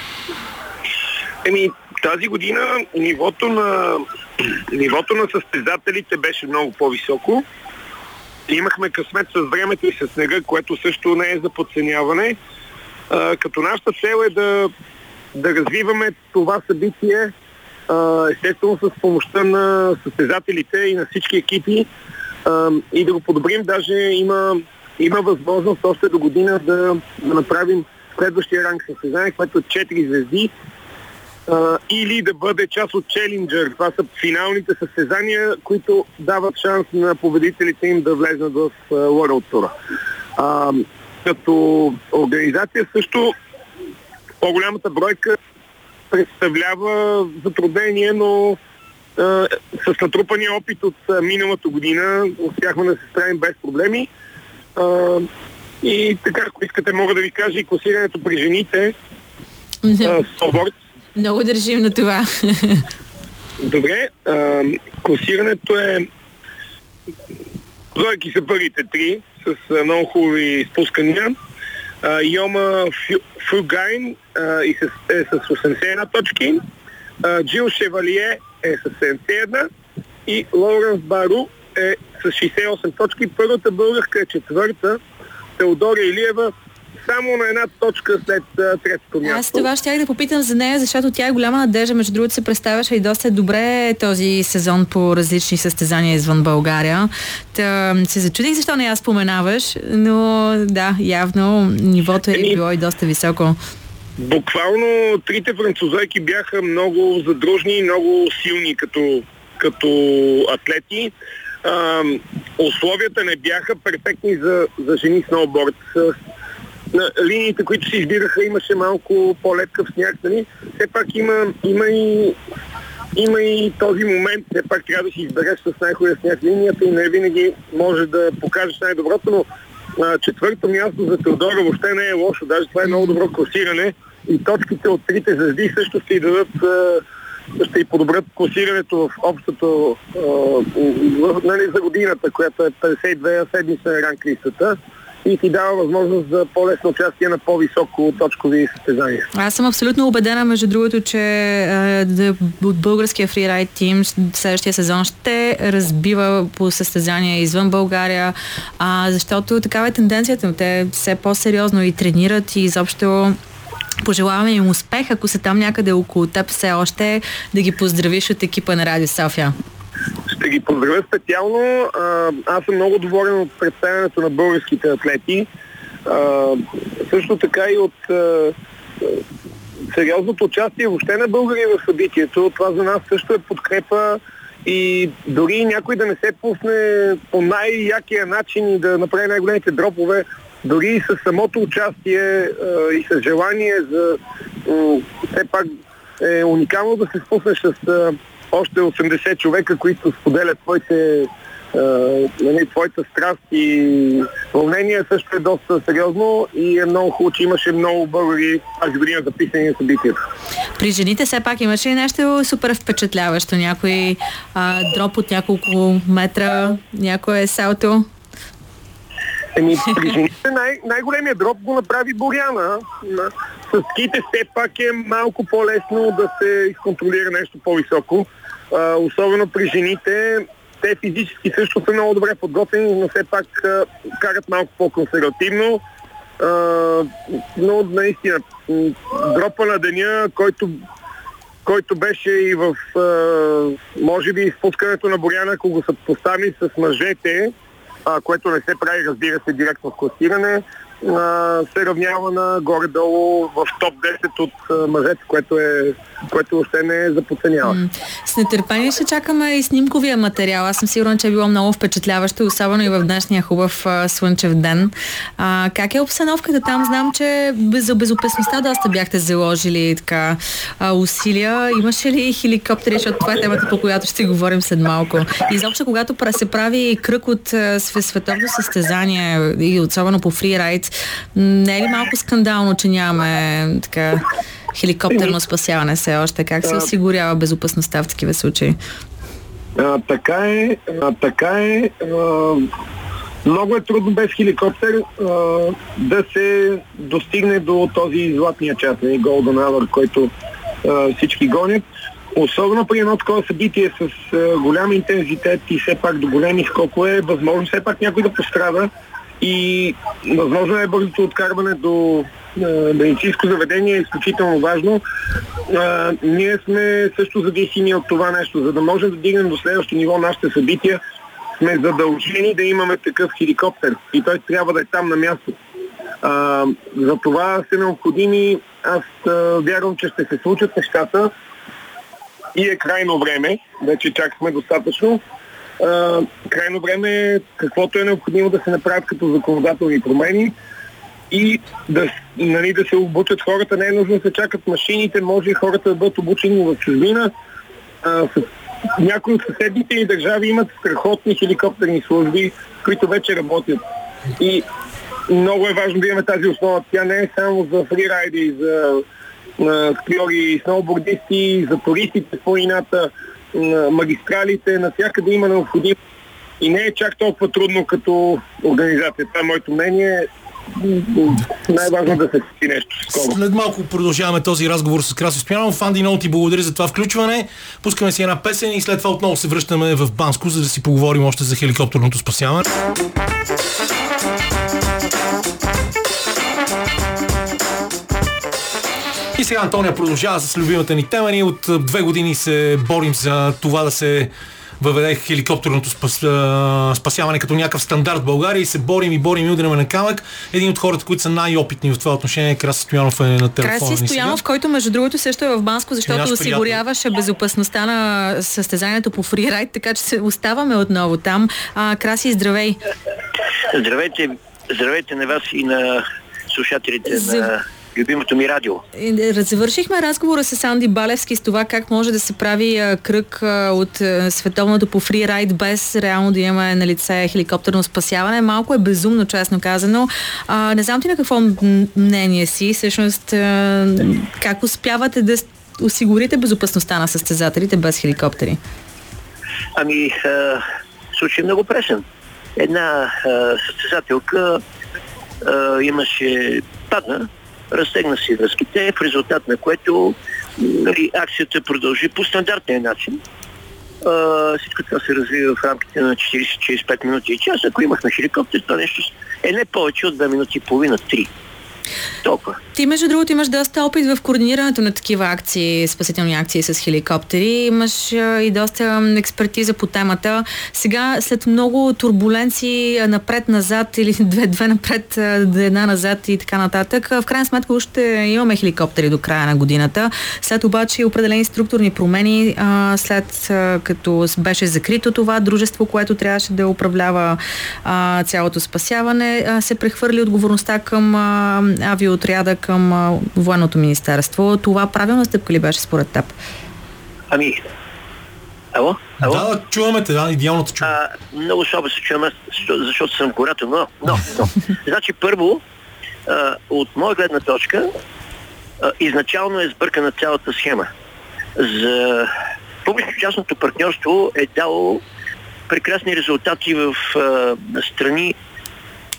Еми, тази година нивото на, нивото на състезателите беше много по-високо. Имахме късмет с времето и с снега, което също не е за подценяване. А, като нашата цел е да, да развиваме това събитие а, естествено с помощта на състезателите и на всички екипи а, и да го подобрим. Даже има, има възможност още до година да, да направим следващия ранг състезание, което е 4 звезди а, или да бъде част от Челленджер. Това са финалните състезания, които дават шанс на победителите им да влезнат в World Tour. А, като организация също по-голямата бройка представлява затруднение, но а, с натрупания опит от а, миналата година успяхме да се справим без проблеми. А, и така, ако искате, мога да ви кажа и класирането при жените. Соборт. Много държим на това. Добре, а, класирането е Зойки са първите три с много хубави спускания. А, Йома Фугайн е с 81 точки. А, Джил Шевалие е с 71 и Лоуренс Бару е с 68 точки. Първата българка е четвърта. Теодория Илиева само на една точка след третото място. Аз това ще да попитам за нея, защото тя е голяма надежда. Между другото се представяше и доста добре този сезон по различни състезания извън България. Та, се зачудих защо не я споменаваш, но да, явно нивото е било и доста високо. Буквално трите французойки бяха много задружни и много силни като, като атлети. А, условията не бяха перфектни за, за жени сноуборд на линиите, които се избираха, имаше малко по-леткав сняг. Нали? Все пак има, има и има и този момент, все пак трябва да си избереш с най-хубавия сняг линията и не винаги може да покажеш най-доброто, но а, четвърто място за Теодора въобще не е лошо, даже това е много добро класиране и точките от трите звезди също ще й дадат ще и подобрят класирането в общото нали, за годината, която е 52 седмична ранг листата и ти дава възможност за по-лесно участие на по-високо точкови състезания. Аз съм абсолютно убедена, между другото, че е, българския фрирайд тим следващия сезон ще разбива по състезания извън България, а, защото такава е тенденцията. Те все по-сериозно и тренират и изобщо Пожелаваме им успех, ако са там някъде около теб все още, да ги поздравиш от екипа на Радио София. Ще ги поздравя специално. Аз съм много доволен от представянето на българските атлети. А, също така и от а, сериозното участие въобще на българи в събитието. Това за нас също е подкрепа и дори някой да не се пусне по най-якия начин и да направи най-големите дропове, дори и с самото участие а, и с желание за все пак е уникално да се спуснеш с още 80 човека, които споделят твоите нали, твоята страст и вълнение също е доста сериозно и е много хубаво, че имаше много българи тази година записани на събитията. При жените все пак имаше ли нещо супер впечатляващо? Някой а, дроп от няколко метра, някое салто? Еми, при жените най- най-големия дроп го направи Боряна. С ските все пак е малко по-лесно да се изконтролира нещо по-високо. Особено при жените, те физически също са много добре подготвени, но все пак а, карат малко по-консервативно. А, но наистина, дропа на деня, който който беше и в, а, може би, спускането на Боряна, ако го се постави с мъжете, а, което не се прави, разбира се, директно в класиране. А, се равнява на горе-долу в топ 10 от а, мъжете, което, е, което още не е за подценява. С нетърпение ще чакаме и снимковия материал. Аз съм сигурна, че е било много впечатляващо, особено и в днешния хубав а, слънчев ден. А, как е обстановката там? Знам, че за безопасността доста бяхте заложили така а, усилия. Имаше ли хеликоптери, защото това е темата, по която ще говорим след малко. Изобщо, когато се прави кръг от световно състезание и особено по фрирайд, не е ли малко скандално, че нямаме така хеликоптерно спасяване все още? Как се осигурява безопасността в такива случаи? А, така е, а, така е. А, много е трудно без хеликоптер а, да се достигне до този златния час, нали, Golden Hour, който а, всички гонят. Особено при едно такова събитие с а, голям интензитет и все пак до големи скокове, е възможно все пак някой да пострада и възможно е бързото откарване до медицинско заведение е изключително важно. А, ние сме също зависими от това нещо. За да можем да дигнем до следващото ниво нашите събития, сме задължени да имаме такъв хеликоптер и той трябва да е там на място. А, за това са необходими, аз а, вярвам, че ще се случат нещата и е крайно време, вече чакахме достатъчно, крайно време е каквото е необходимо да се направят като законодателни промени и да, нали, да се обучат хората. Не е нужно да се чакат машините, може и хората да бъдат обучени в чужбина. Някои от съседните ни държави имат страхотни хеликоптерни служби, които вече работят. И много е важно да имаме тази основа. Тя не е само за фрирайди, за скриори, сноубордисти, за туристите по магистралите, навсякъде има необходимо. И не е чак толкова трудно като организация. Това е моето мнение. Най-важно да се си нещо скоро. След малко продължаваме този разговор с Красо Стоянов. Фанди, много ти благодаря за това включване. Пускаме си една песен и след това отново се връщаме в Банско, за да си поговорим още за хеликоптерното спасяване. И сега Антония продължава с любимата ни тема. Ние от две години се борим за това да се въведе хеликоптерното спас, спасяване като някакъв стандарт в България и се борим и борим и удряме на камък. Един от хората, които са най-опитни в това отношение, Краси Стоянов е на телефона. Краси Стоянов, който между другото също е в Банско, защото осигуряваше безопасността на състезанието по фрирайд, така че се оставаме отново там. А, Краси, здравей! Здравейте, здравейте на вас и на слушателите За... на любимото ми радио. Завършихме разговора с Анди Балевски с това как може да се прави а, кръг а, от а, световното по фрирайд без реално да имаме на лице хеликоптерно спасяване. Малко е безумно, честно казано. А, не знам ти на какво мнение си, всъщност а, как успявате да осигурите безопасността на състезателите без хеликоптери? Ами, а, случай е много пресен. Една а, състезателка а, имаше падна разтегна си връзките, в резултат на което нали, акцията продължи по стандартния начин. А, всичко това се развива в рамките на 40-45 минути и час. Ако имахме хеликоптер, това нещо е не повече от 2 минути и половина, 3. Толкова. Ти, между другото, имаш доста опит в координирането на такива акции, спасителни акции с хеликоптери. Имаш и доста експертиза по темата. Сега, след много турбуленции напред-назад или две-две напред, една назад и така нататък, в крайна сметка още имаме хеликоптери до края на годината. След обаче определени структурни промени, след като беше закрито това дружество, което трябваше да управлява цялото спасяване, се прехвърли отговорността към авиоотряда към военното министерство. Това правилна стъпка ли беше според теб? Ами, Ало? Ало? Да, чуваме те, да, идеално те чуваме. много слабо се чуваме, защото съм в гората, но, но, но. значи първо, а, от моя гледна точка, а, изначално е сбъркана цялата схема. За публично-частното партньорство е дало прекрасни резултати в а, страни,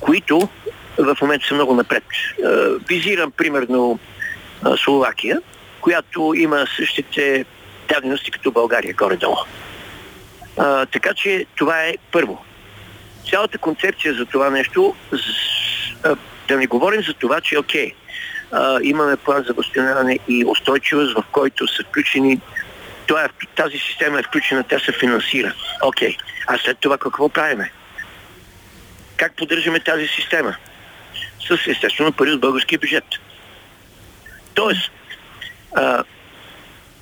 които в момента са много напред. Визирам примерно Словакия, която има същите дадености като България, горе-долу. А, така че това е първо. Цялата концепция за това нещо, да не говорим за това, че окей, имаме план за възстановяване и устойчивост, в който са включени това е, тази система е включена, тя се финансира. Окей. А след това какво правиме? Как поддържаме тази система? С естествено пари от българския бюджет. Тоест, а,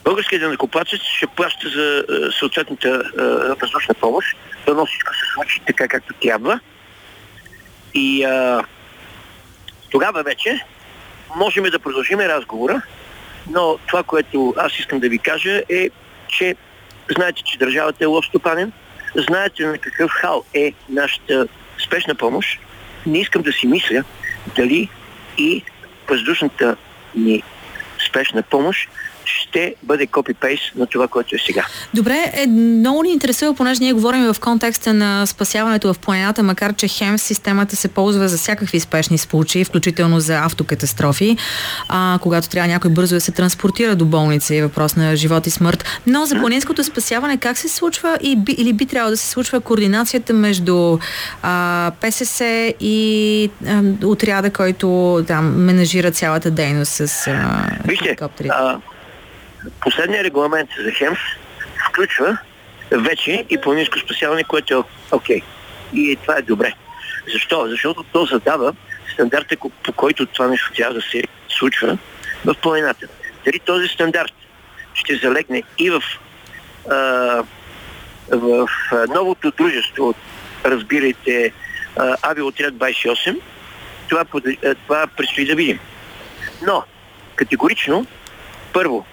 българският денакоплатец ще плаща за а, съответната а, въздушна помощ, да всичко се случи така както трябва. И а, тогава вече можем да продължим разговора, но това, което аз искам да ви кажа е, че знаете, че държавата е лош стопанен, знаете на какъв хал е нашата спешна помощ. Не искам да си мисля дали и въздушната ни спешна помощ ще бъде копипейс на това, което е сега. Добре, е, много ни интересува, понеже ние говорим в контекста на спасяването в планината, макар че хем системата се ползва за всякакви спешни случаи, включително за автокатастрофи, а, когато трябва някой бързо да се транспортира до болница и въпрос на живот и смърт. Но за планинското спасяване как се случва и би, или би трябвало да се случва координацията между а, ПСС и а, отряда, който там менажира цялата дейност с а, Вижте, хеликоптерите? А, последният регламент за ХЕМС включва вече и планинско спасяване, което е окей. Okay. И това е добре. Защо? Защото то задава стандарта, по който това нещо трябва да се случва в планината. Дали този стандарт ще залегне и в, а, в новото дружество, разбирайте, авиоотряд 28, това, това предстои да видим. Но, категорично, първо,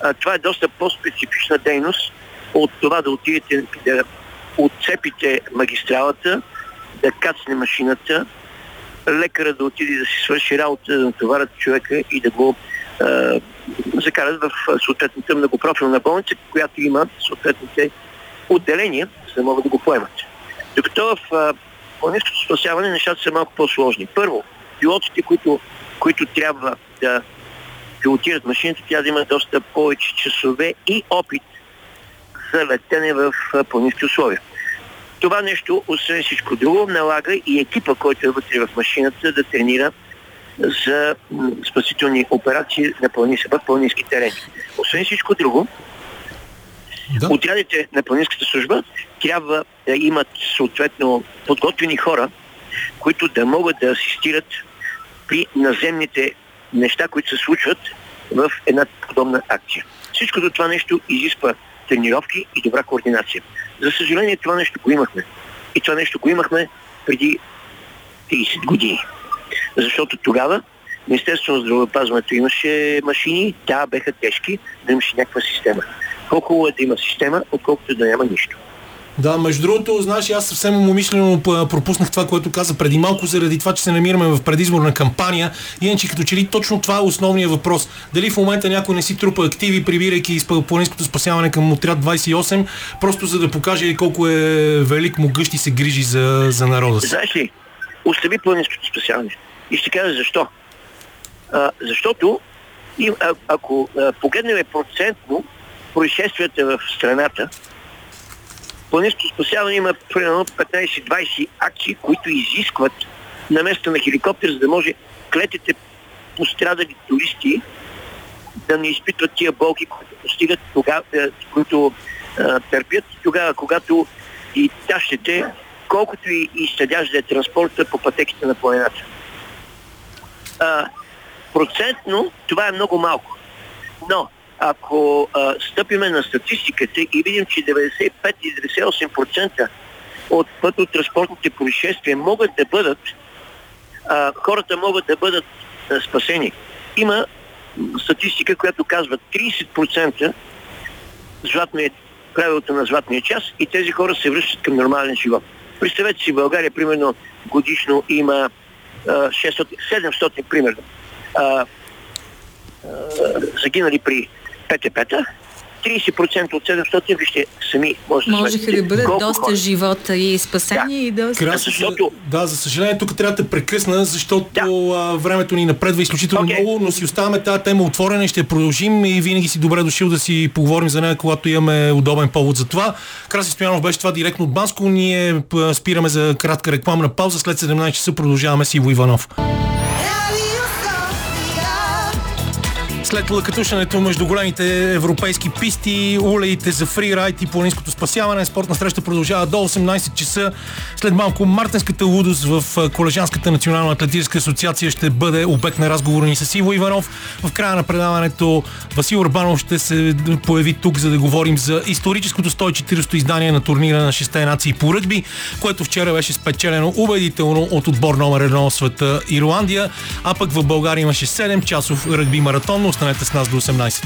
а, това е доста по-специфична дейност от това да отидете да отцепите магистралата, да кацне машината, лекара да отиде да си свърши работа, да натоварят човека и да го а, закарат в съответната многопрофилна болница, която има съответните отделения, за да могат да го поемат. Докато в планинското спасяване нещата са малко по-сложни. Първо, пилотите, които, които трябва да пилотират машината, тя да има доста повече часове и опит за летене в планински условия. Това нещо, освен всичко друго, налага и екипа, който е вътре в машината, да тренира за спасителни операции на планински, планински терени. Освен всичко друго, да. отрядите на планинската служба трябва да имат съответно подготвени хора, които да могат да асистират при наземните неща, които се случват в една подобна акция. Всичкото това нещо изисква тренировки и добра координация. За съжаление това нещо го имахме. И това нещо го имахме преди 30 години. Защото тогава Министерството на здравеопазването имаше машини, да, беха тежки, но имаше някаква система. Колко е да има система, отколкото да няма нищо. Да, между другото, знаеш, аз съвсем умишлено пропуснах това, което каза преди малко, заради това, че се намираме в предизборна кампания. Иначе като че ли точно това е основният въпрос. Дали в момента някой не си трупа активи, прибирайки планинското спасяване към отряд 28, просто за да покаже колко е велик, могъщ и се грижи за, за народа си. Знаеш ли, остави планинското спасяване. И ще кажа защо. А, защото а, ако а, погледнем процентно происшествията в страната, планинското спасяване има примерно 15-20 акции, които изискват на место на хеликоптер, за да може клетите пострадали туристи да не изпитват тия болки, които постигат, тогава, е, които а, търпят тогава, когато и тащите, колкото и, и съдящ да е транспорта по пътеките на планината. А, процентно това е много малко. Но ако а, стъпиме на статистиката и видим, че 95 98% от пътно-транспортните происшествия могат да бъдат, а, хората могат да бъдат а, спасени. Има статистика, която казва 30% златно е правилото на златния час и тези хора се връщат към нормален живот. Представете си, в България примерно годишно има а, 600, 700 примерно а, а, загинали при ПТП-та, 30% от 700, вижте, сами може да Можеха да бъдат доста хора. живота и спасени да. и доста... Крас, защото... Да, за съжаление тук трябва да те прекъсна, защото да. а, времето ни напредва изключително okay. много, но си оставаме тази тема отворена и ще продължим и винаги си добре дошъл да си поговорим за нея, когато имаме удобен повод за това. Краси Стоянов беше това директно от Банско. Ние спираме за кратка рекламна пауза. След 17 часа продължаваме с Иво Иванов. След лъкатушането между големите европейски писти, улеите за фрирайд и планинското спасяване, спортна среща продължава до 18 часа. След малко мартенската лудост в Колежанската национална атлетическа асоциация ще бъде обект на разговора ни с Иво Иванов. В края на предаването Васил Урбанов ще се появи тук, за да говорим за историческото 140 издание на турнира на 6 нации по ръгби, което вчера беше спечелено убедително от отбор номер 1 в света Ирландия, а пък в България имаше 7 часов ръгби маратон. Останете с нас до 18.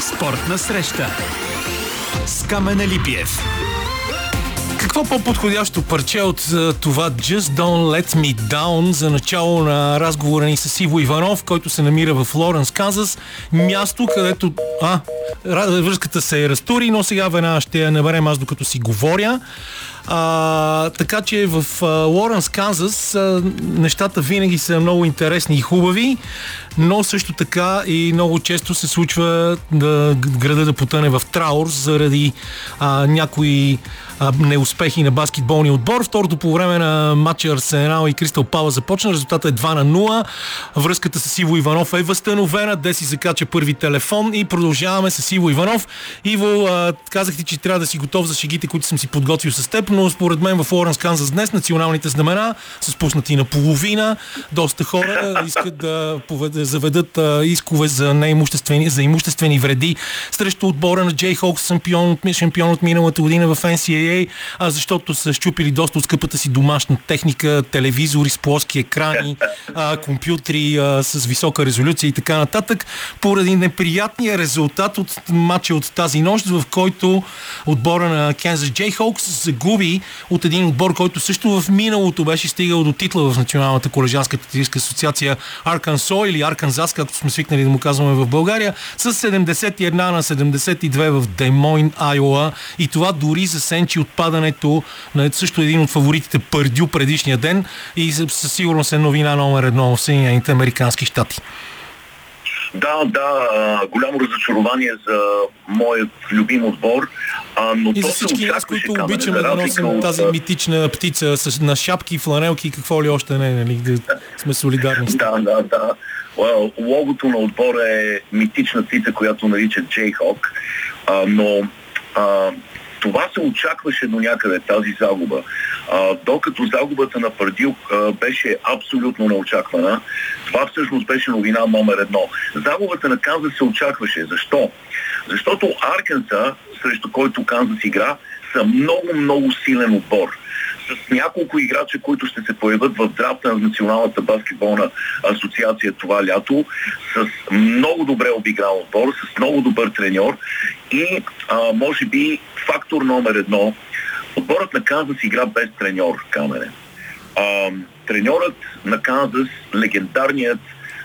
Спортна среща с Камена Липиев. Какво по-подходящо парче от това Just Don't Let Me Down за начало на разговора ни с Иво Иванов, който се намира в Лоренс, Казас. Място, където... А, връзката се е разтури, но сега веднага ще я наберем аз докато си говоря. А, така че в Лоренс, Канзас нещата винаги са много интересни и хубави, но също така и много често се случва да града да потъне в траур заради а, някои а, неуспехи на баскетболния отбор. Второто по време на матча Арсенал и Кристал Пала започна. Резултата е 2 на 0. Връзката с Иво Иванов е възстановена. Де си закача първи телефон и продължаваме с Иво Иванов. Иво, а, казах ти, че трябва да си готов за шегите, които съм си подготвил с теб, но според мен в Лоренс Канзас днес националните знамена са спуснати на половина. Доста хора искат да поведе, заведат а, искове за, за имуществени вреди срещу отбора на Джей Хокс, шампион от, шампион от миналата година в NCAA, а защото са щупили доста от скъпата си домашна техника, телевизори с плоски екрани, а, компютри а, с висока резолюция и така нататък, поради неприятния резултат от матча от тази нощ, в който отбора на Kansas Jayhawks загуби от един отбор, който също в миналото беше стигал до титла в Националната колежанска атлетическа асоциация Аркансо или Арканзас, както сме свикнали да му казваме в България, с 71 на 72 в Демойн, Айоа. И това дори засенчи отпадането на също един от фаворитите Пърдю предишния ден и със сигурност е новина номер едно в Съединените Американски щати. Да, да, голямо разочарование за моят любим отбор. А, но и за всички нас, които обичаме да носим от... тази митична птица с, на шапки, фланелки и какво ли още не, нали, да сме солидарни. да, да, да. Логото на отбора е митична птица, която наричат Джейхок, но а, това се очакваше до някъде, тази загуба. А, докато загубата на Пардил а, беше абсолютно неочаквана, това всъщност беше новина номер едно. Загубата на Канзас се очакваше. Защо? Защото Аркенса, срещу който Канзас игра, са много, много силен отбор с няколко играча, които ще се появят в драфта на Националната баскетболна асоциация това лято, с много добре обигран отбор, с много добър треньор и а, може би фактор номер едно, отборът на Канзас игра без треньор, Камене. А, треньорът на Канзас, легендарният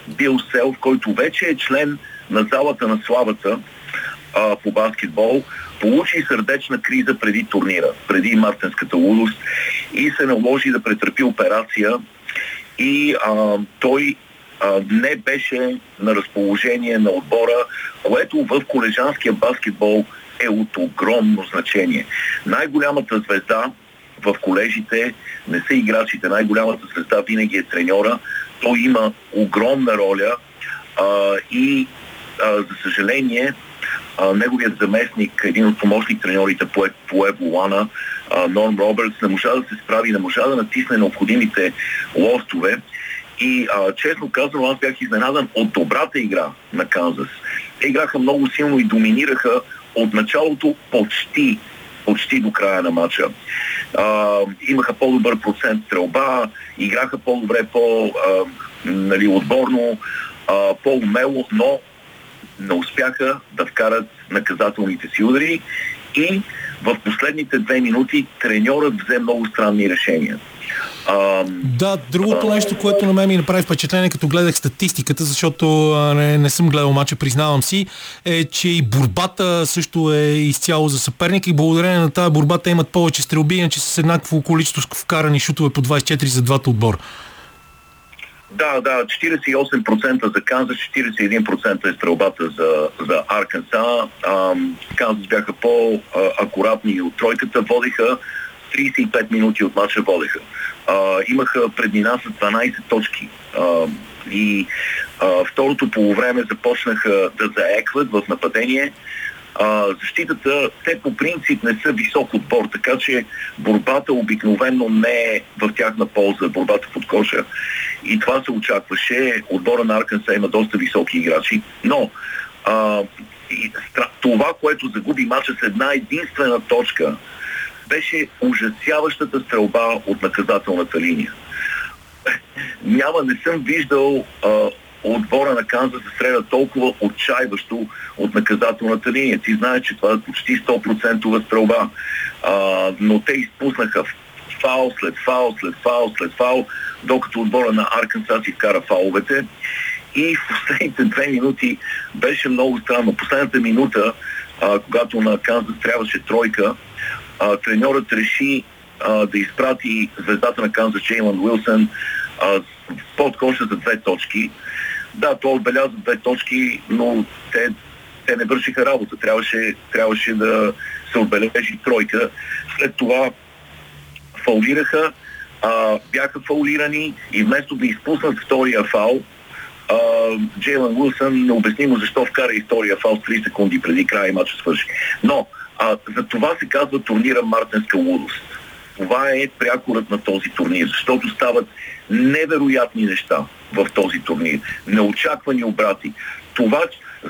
Бил Селф, който вече е член на залата на славата а, по баскетбол, получи сърдечна криза преди турнира, преди мартенската лудост и се наложи да претърпи операция и а, той а, не беше на разположение на отбора, което в колежанския баскетбол е от огромно значение. Най-голямата звезда в колежите не са играчите, най-голямата звезда винаги е треньора. Той има огромна роля а, и а, за съжаление а, неговият заместник, един от помощник треньорите по, по Еболана, Норм Робертс, не можа да се справи, не можа да натисне необходимите лостове. И а, честно казано, аз бях изненадан от добрата игра на Канзас. Те играха много силно и доминираха от началото почти, почти до края на матча. А, имаха по-добър процент стрелба, играха по-добре, по-отборно, нали, по-умело, но не успяха да вкарат наказателните си удари и в последните две минути треньорът взе много странни решения. А, да, другото а, нещо, което на мен ми направи впечатление, като гледах статистиката, защото не, не съм гледал мача, признавам си, е, че и борбата също е изцяло за съперника и благодарение на тази борба те имат повече стрелби, иначе с еднакво количество вкарани шутове по 24 за двата отбора. Да, да, 48% за Канзас, 41% е стрелбата за, за Арканса. Канзас бяха по-акуратни от тройката, водиха 35 минути от матча водеха. А, имаха преднина с 12 точки. А, и а, второто полувреме започнаха да заекват в нападение. А, защитата, те по принцип не са висок отбор, така че борбата обикновено не е в тяхна полза, борбата под коша. И това се очакваше. Отбора на Арканса има доста високи играчи, но а, и, това, което загуби мача с една единствена точка, беше ужасяващата стрелба от наказателната линия. Няма, не съм виждал а, отбора на Канза се стреля толкова отчаиващо от наказателната линия. Ти знаеш, че това е почти 100% стрелба. А, но те изпуснаха фаул след фаул, след фаул, след фаул, докато отбора на Арканса си вкара фауловете. И в последните две минути беше много странно. Последната минута, а, когато на Канзас трябваше тройка, а, треньорът реши а, да изпрати звездата на Канзас Джейлан Уилсън под коша за две точки. Да, той отбеляза две точки, но те, те не вършиха работа. Трябваше, трябваше да се отбележи тройка. След това фаулираха, а, бяха фаулирани и вместо да изпуснат втория фаул, Джейлан Уилсън необяснимо защо вкара история фал 3 секунди преди края и матча свърши. Но а, за това се казва турнира Мартенска лудост. Това е прякорът на този турнир, защото стават невероятни неща в този турнир. Неочаквани обрати. Това,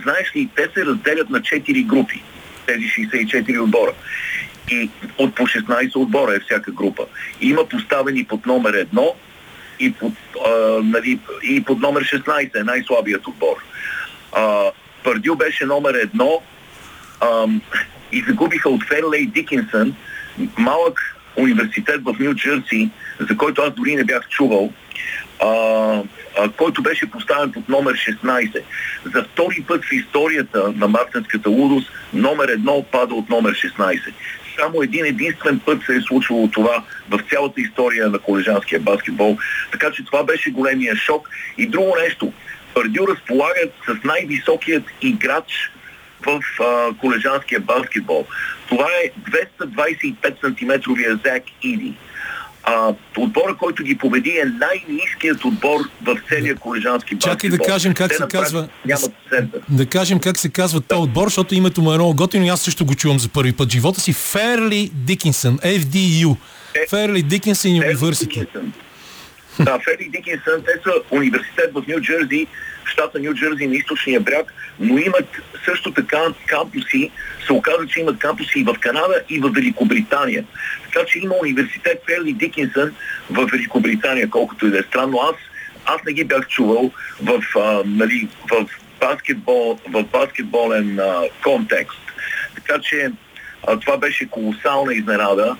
знаеш ли, те се разделят на 4 групи, тези 64 отбора. И от по 16 отбора е всяка група. Има поставени под номер едно и под, а, нали, и под номер 16 е най-слабият отбор. А, Пърдю беше номер едно а, и загубиха от Ферлей Дикинсън, малък университет в Нью Джерси, за който аз дори не бях чувал, а, а, който беше поставен под номер 16. За втори път в историята на Мартинската лудост номер едно пада от номер 16 само един единствен път се е случвало това в цялата история на колежанския баскетбол. Така че това беше големия шок. И друго нещо. Пърдю разполагат с най-високият играч в а, колежанския баскетбол. Това е 225 см Зак Иди. А, отбора, който ги победи е най-низкият отбор в целия колежански баскетбол. Чакай да кажем как Те се казва. Да кажем как се казва този отбор, защото името му е много готино и аз също го чувам за първи път. Живота си Ферли Дикинсън, FDU. Ферли Дикинсън Университи. Да, Ферли Дикинсън, те са университет в Нью Джерси, щата Нью Джерси на източния бряг, но имат също така кампуси, се оказа, че имат кампуси и в Канада, и в Великобритания. Така че има университет Ферли Дикинсън в Великобритания, колкото и да е странно. Аз, аз не ги бях чувал в, а, нали, в, баскетбол, в баскетболен а, контекст. Така че а, това беше колосална изненада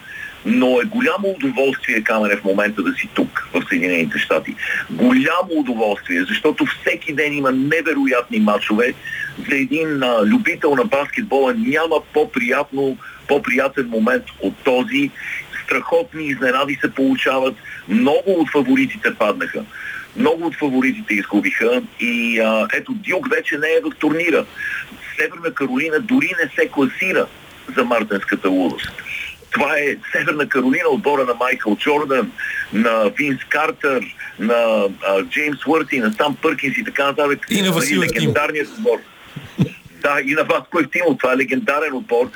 но е голямо удоволствие, Камене, в момента да си тук, в Съединените щати. Голямо удоволствие, защото всеки ден има невероятни матчове. За един а, любител на баскетбола няма по-приятно, по-приятен момент от този. Страхотни изненади се получават. Много от фаворитите паднаха. Много от фаворитите изгубиха и а, ето Дюк вече не е в турнира. Северна Каролина дори не се класира за мартенската лудост. Това е Северна Каролина, отбора на Майкъл Джордан, на Винс Картер, на а, Джеймс Уърти, на Сам Пъркинс и така нататък. И на Васил Легендарният отбор. Да, и на Васко Евтимов. Това е легендарен отбор.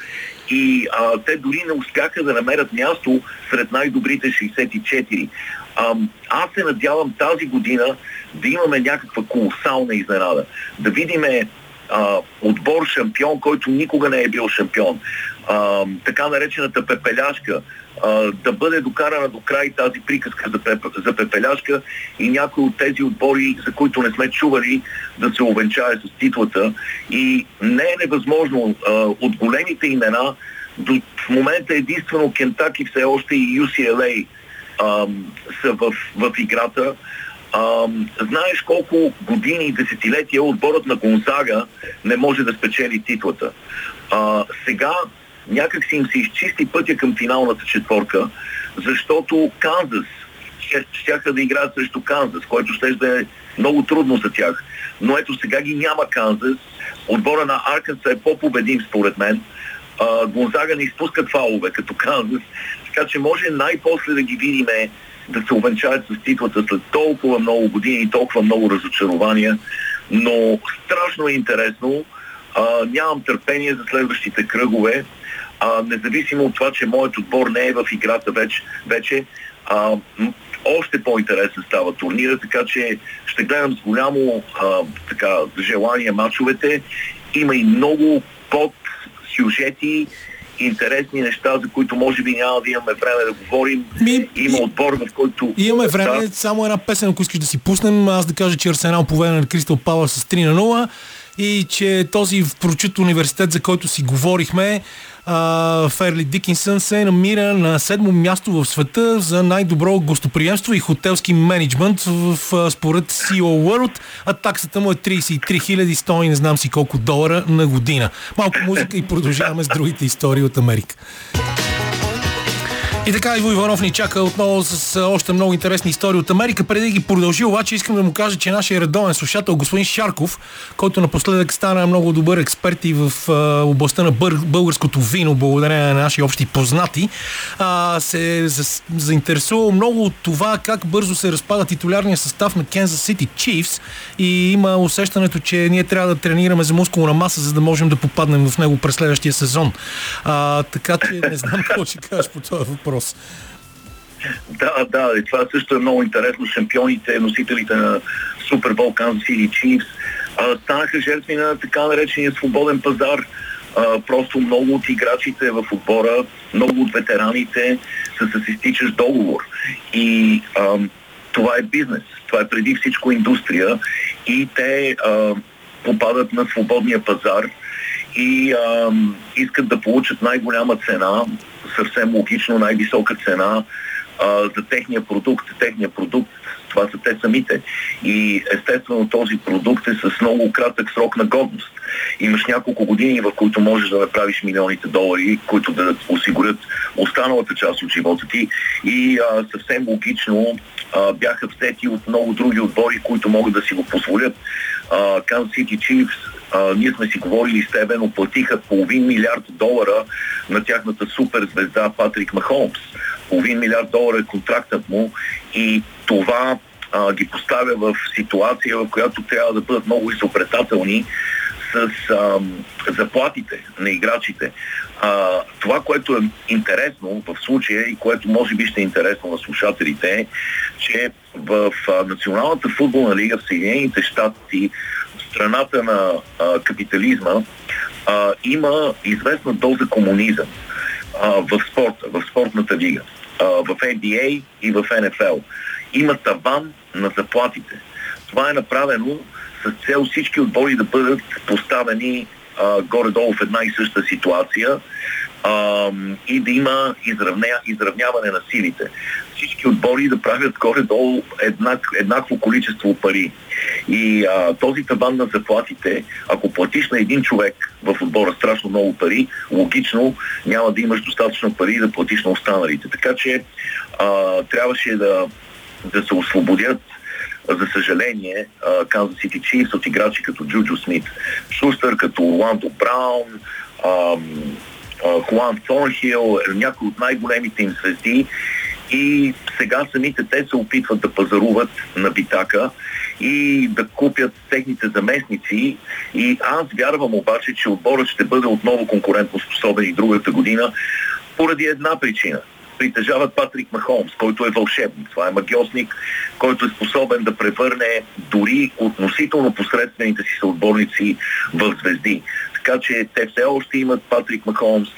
И а, те дори не успяха да намерят място сред най-добрите 64. А, аз се надявам тази година да имаме някаква колосална изненада. Да видиме а, отбор шампион, който никога не е бил шампион. А, така наречената пепеляшка, а, да бъде докарана до край тази приказка за, пеп, за пепеляшка и някои от тези отбори, за които не сме чували, да се увенчае с титлата. И не е невъзможно а, от големите имена, до, в момента единствено Кентаки все още и UCLA а, са в, в играта. А, знаеш колко години и десетилетия отборът на Гонзага не може да спечели титлата. А, сега някак си им се изчисти пътя към финалната четворка, защото Канзас щяха да играят срещу Канзас, който ще да е много трудно за тях. Но ето сега ги няма Канзас. Отбора на Арканса е по-победим според мен. А, Гонзага не изпускат фалове като Канзас. така че може най-после да ги видиме да се увенчаят с титлата след толкова много години и толкова много разочарования, но страшно е интересно. А, нямам търпение за следващите кръгове, а, независимо от това, че моят отбор не е в играта вече, вече а, още по-интересен става турнира, така че ще гледам с голямо а, така, желание мачовете. Има и много под сюжети, интересни неща, за които може би няма да имаме време да говорим. Ми, Има отбор, в който... Имаме време, да. само една песен, ако искаш да си пуснем. Аз да кажа, че Арсенал поведе на Кристал Пала с 3 на 0 и че този прочут университет, за който си говорихме, Ферли Дикинсън се намира на седмо място в света за най-добро гостоприемство и хотелски менеджмент в, в, според CEO World, а таксата му е 33 000, стои не знам си колко долара на година. Малко музика и продължаваме с другите истории от Америка. И така Иво Иванов ни чака отново с още много интересни истории от Америка. Преди да ги продължи, обаче искам да му кажа, че нашия редовен слушател, господин Шарков, който напоследък стана много добър експерт и в областта на българското вино, благодарение на наши общи познати, се за, заинтересува много от това как бързо се разпада титулярния състав на Kansas City Chiefs и има усещането, че ние трябва да тренираме за мускулна маса, за да можем да попаднем в него през следващия сезон. А, така че не знам какво ще кажеш по този въпрос въпрос. Да, да, и това също е много интересно. Шампионите, носителите на Супербол Kansas City Chiefs станаха жертви на така наречения свободен пазар. А, просто много от играчите в отбора, много от ветераните са с изтичащ договор. И а, това е бизнес. Това е преди всичко индустрия и те а, попадат на свободния пазар и а, искат да получат най-голяма цена, съвсем логично най-висока цена а, за техния продукт. Техния продукт, това са те самите. И естествено този продукт е с много кратък срок на годност. Имаш няколко години, в които можеш да направиш милионите долари, които да осигурят останалата част от живота ти. И а, съвсем логично а, бяха взети от много други отбори, които могат да си го позволят. Kansas City Chiefs а, ние сме си говорили с тебе, но платиха половин милиард долара на тяхната суперзвезда Патрик Махомс. Половин милиард долара е контрактът му и това а, ги поставя в ситуация, в която трябва да бъдат много изобретателни с а, заплатите на играчите. А, това, което е интересно в случая и което може би ще е интересно на слушателите е, че в а, Националната футболна лига в Съединените щати страната на а, капитализма а, има известна доза комунизъм а, в спорта, в спортната лига, а, в NBA и в NFL. Има таван на заплатите. Това е направено с цел всички отбори да бъдат поставени а, горе-долу в една и съща ситуация а, и да има изравня, изравняване на силите. Всички отбори да правят горе-долу еднак, еднакво количество пари. И а, този табан на заплатите, ако платиш на един човек в отбора страшно много пари, логично няма да имаш достатъчно пари да платиш на останалите. Така че а, трябваше да, да се освободят за съжаление, Канзас Сити Чифс от играчи като Джуджо Смит, Шустър, като Орландо Браун, Хуан Thornhill, някои от най-големите им звезди. И сега самите те се опитват да пазаруват на битака и да купят техните заместници. И аз вярвам обаче, че отборът ще бъде отново конкурентно способен и другата година поради една причина – притежават Патрик Махомс, който е вълшебник. Това е магиосник, който е способен да превърне дори относително посредствените си съотборници в звезди. Така че те все още имат Патрик Махомс,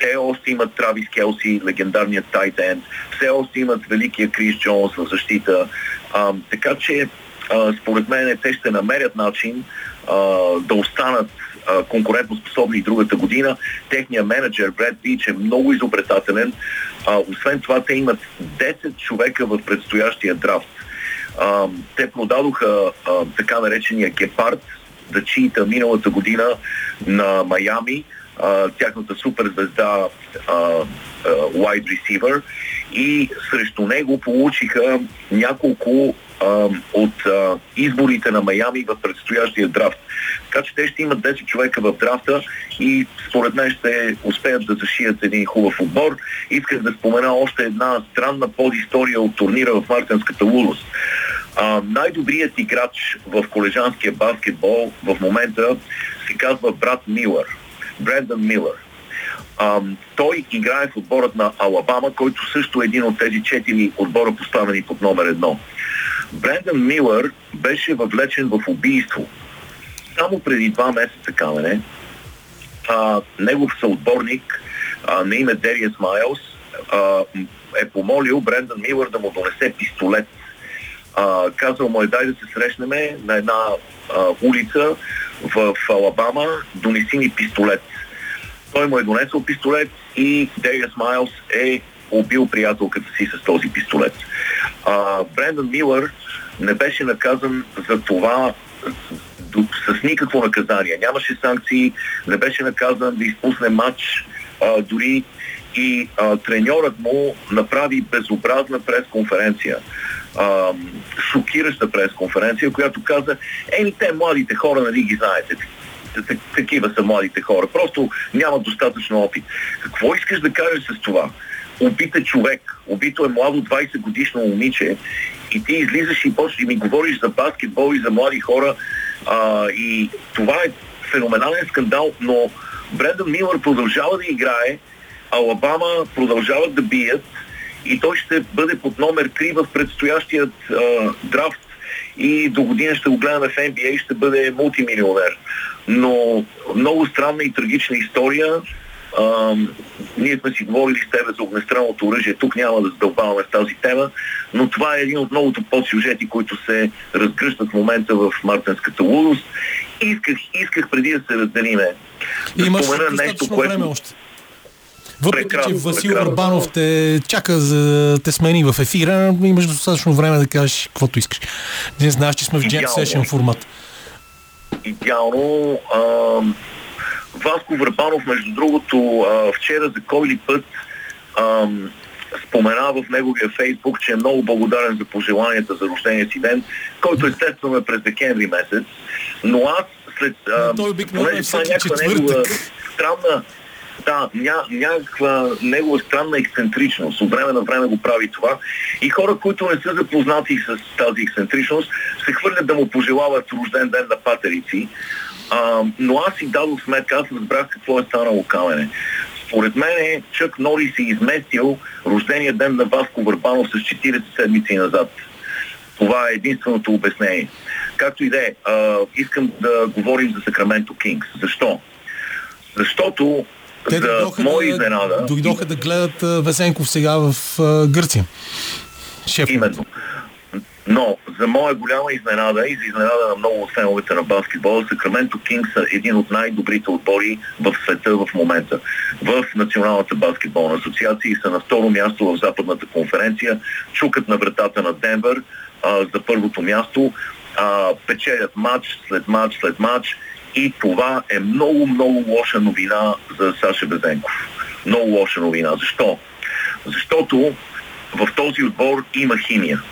все още имат Травис Келси, легендарният тайтенд, все още имат великия Крис Джонс в защита. А, така че а, според мен те ще намерят начин а, да останат конкурентоспособни и другата година. Техният менеджер Бред Пич е много изобретателен. А, освен това, те имат 10 човека в предстоящия драфт. А, те продадоха а, така наречения гепард, да чита миналата година на Майами, а, тяхната суперзвезда wide receiver и срещу него получиха няколко от а, изборите на Майами в предстоящия драфт. Така че те ще имат 10 човека в драфта и според мен ще успеят да зашият един хубав отбор. Исках да спомена още една странна подистория от турнира в Мартинската лудост. Най-добрият играч в колежанския баскетбол в момента се казва брат Милър. Брендан Милър. А, той играе в отборът на Алабама, който също е един от тези четири отбора поставени под номер едно. Брендан Милър беше въвлечен в убийство. Само преди два месеца, камене, а, негов съотборник а, на име Дериас Майлс а, е помолил Брендан Милър да му донесе пистолет. А, казал му е дай да се срещнеме на една а, улица в, Алабама, донеси ми пистолет. Той му е донесъл пистолет и Дериас Майлс е убил приятелката си с този пистолет. А, Брендан Милър не беше наказан за това с, никакво наказание. Нямаше санкции, не беше наказан да изпусне матч, а, дори и а, треньорът му направи безобразна пресконференция. А, шокираща пресконференция, която каза, еми те младите хора, нали ги знаете, такива са младите хора. Просто нямат достатъчно опит. Какво искаш да кажеш с това? Убит човек. Убито е младо 20 годишно момиче и ти излизаш и почти ми говориш за баскетбол и за млади хора а, и това е феноменален скандал, но Брендан Милър продължава да играе, Алабама продължават да бият и той ще бъде под номер 3 в предстоящият а, драфт и до година ще го гледаме в NBA и ще бъде мултимилионер. Но много странна и трагична история. А, ние сме си говорили с тебе за огнестрелното оръжие. Тук няма да задълбаваме с тази тема, но това е един от многото подсюжети, които се разгръщат в момента в Мартинската лудост. Исках, исках преди да се разделиме. Да Имаш нещо, което... време още. Въпреки, прекрасно, че Васил прекрасно. Арбанов те чака за те смени в ефира, имаш достатъчно време да кажеш каквото искаш. Не знаеш, че сме в Jam Session формат. Идеално. А, Васко Върбанов, между другото, а, вчера за кой ли път а, спомена в неговия фейсбук, че е много благодарен за пожеланията за рождения си ден, който естествено е през декември месец. Но аз след... А, той обикновено е всеки четвъртък. Странна, да, ня, някаква негова странна ексцентричност. От време на време го прави това. И хора, които не са запознати с тази ексцентричност, се хвърлят да му пожелават рожден ден на патерици. А, но аз си дадох сметка, аз разбрах какво е станало камене. Според мен е, Чък Нори си изместил рождения ден на Васко Върбанов с 40 седмици назад. Това е единственото обяснение. Както и да е, искам да говорим за Сакраменто Кингс. Защо? Защото те за дойдоха, моя изненада... Дойдоха да гледат Весенков сега в Гърция. Шеф. Именно. Но за моя голяма изненада и за изненада на много от феновете на баскетбола, Сакраменто Кингс са един от най-добрите отбори в света в момента. В Националната баскетболна асоциация и са на второ място в Западната конференция. Чукат на вратата на Денвер а, за първото място. А, печелят матч след матч след матч и това е много, много лоша новина за Саша Безенков. Много лоша новина. Защо? Защото в този отбор има химия.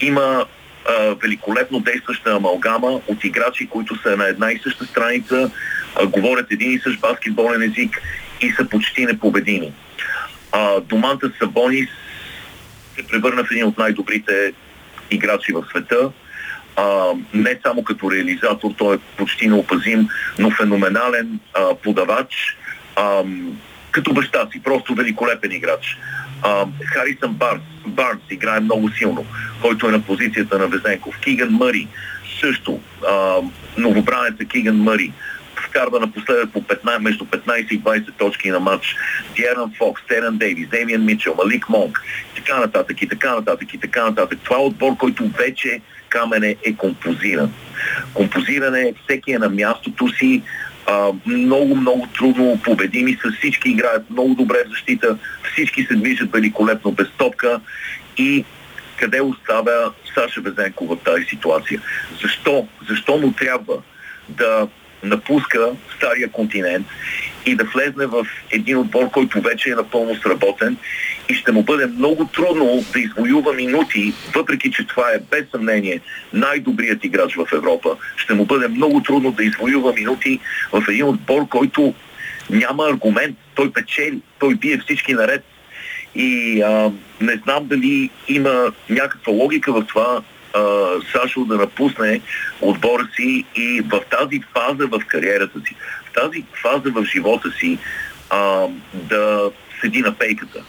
Има а, великолепно действаща амалгама от играчи, които са на една и съща страница, а, говорят един и същ баскетболен език и са почти непобедими. А, Доманта Сабонис се превърна в един от най-добрите играчи в света а, не само като реализатор, той е почти неопазим, но феноменален а, подавач, а, като баща си, просто великолепен играч. А, Харисън Барс, Барнс играе много силно, който е на позицията на Везенков. Киган Мъри също, а, новобранеца Киган Мъри, вкарва напоследък по 15, между 15 и 20 точки на матч. Диеран Фокс, Терен Дейвис, Демиан Мичел, Малик Монк, така нататък и така нататък и така нататък. Това е отбор, който вече камене е композиран. Композиране, всеки е на мястото си, много, много трудно победими са, всички играят много добре в защита, всички се движат великолепно без топка и къде оставя Саша Безенко в тази ситуация? Защо? Защо му трябва да напуска стария континент и да влезне в един отбор, който вече е напълно сработен и ще му бъде много трудно да извоюва минути, въпреки че това е без съмнение най-добрият играч в Европа. Ще му бъде много трудно да извоюва минути в един отбор, който няма аргумент. Той печели, той бие всички наред. И а, не знам дали има някаква логика в това Сашо да напусне отбора си и в тази фаза в кариерата си, в тази фаза в живота си а, да седи на пейката.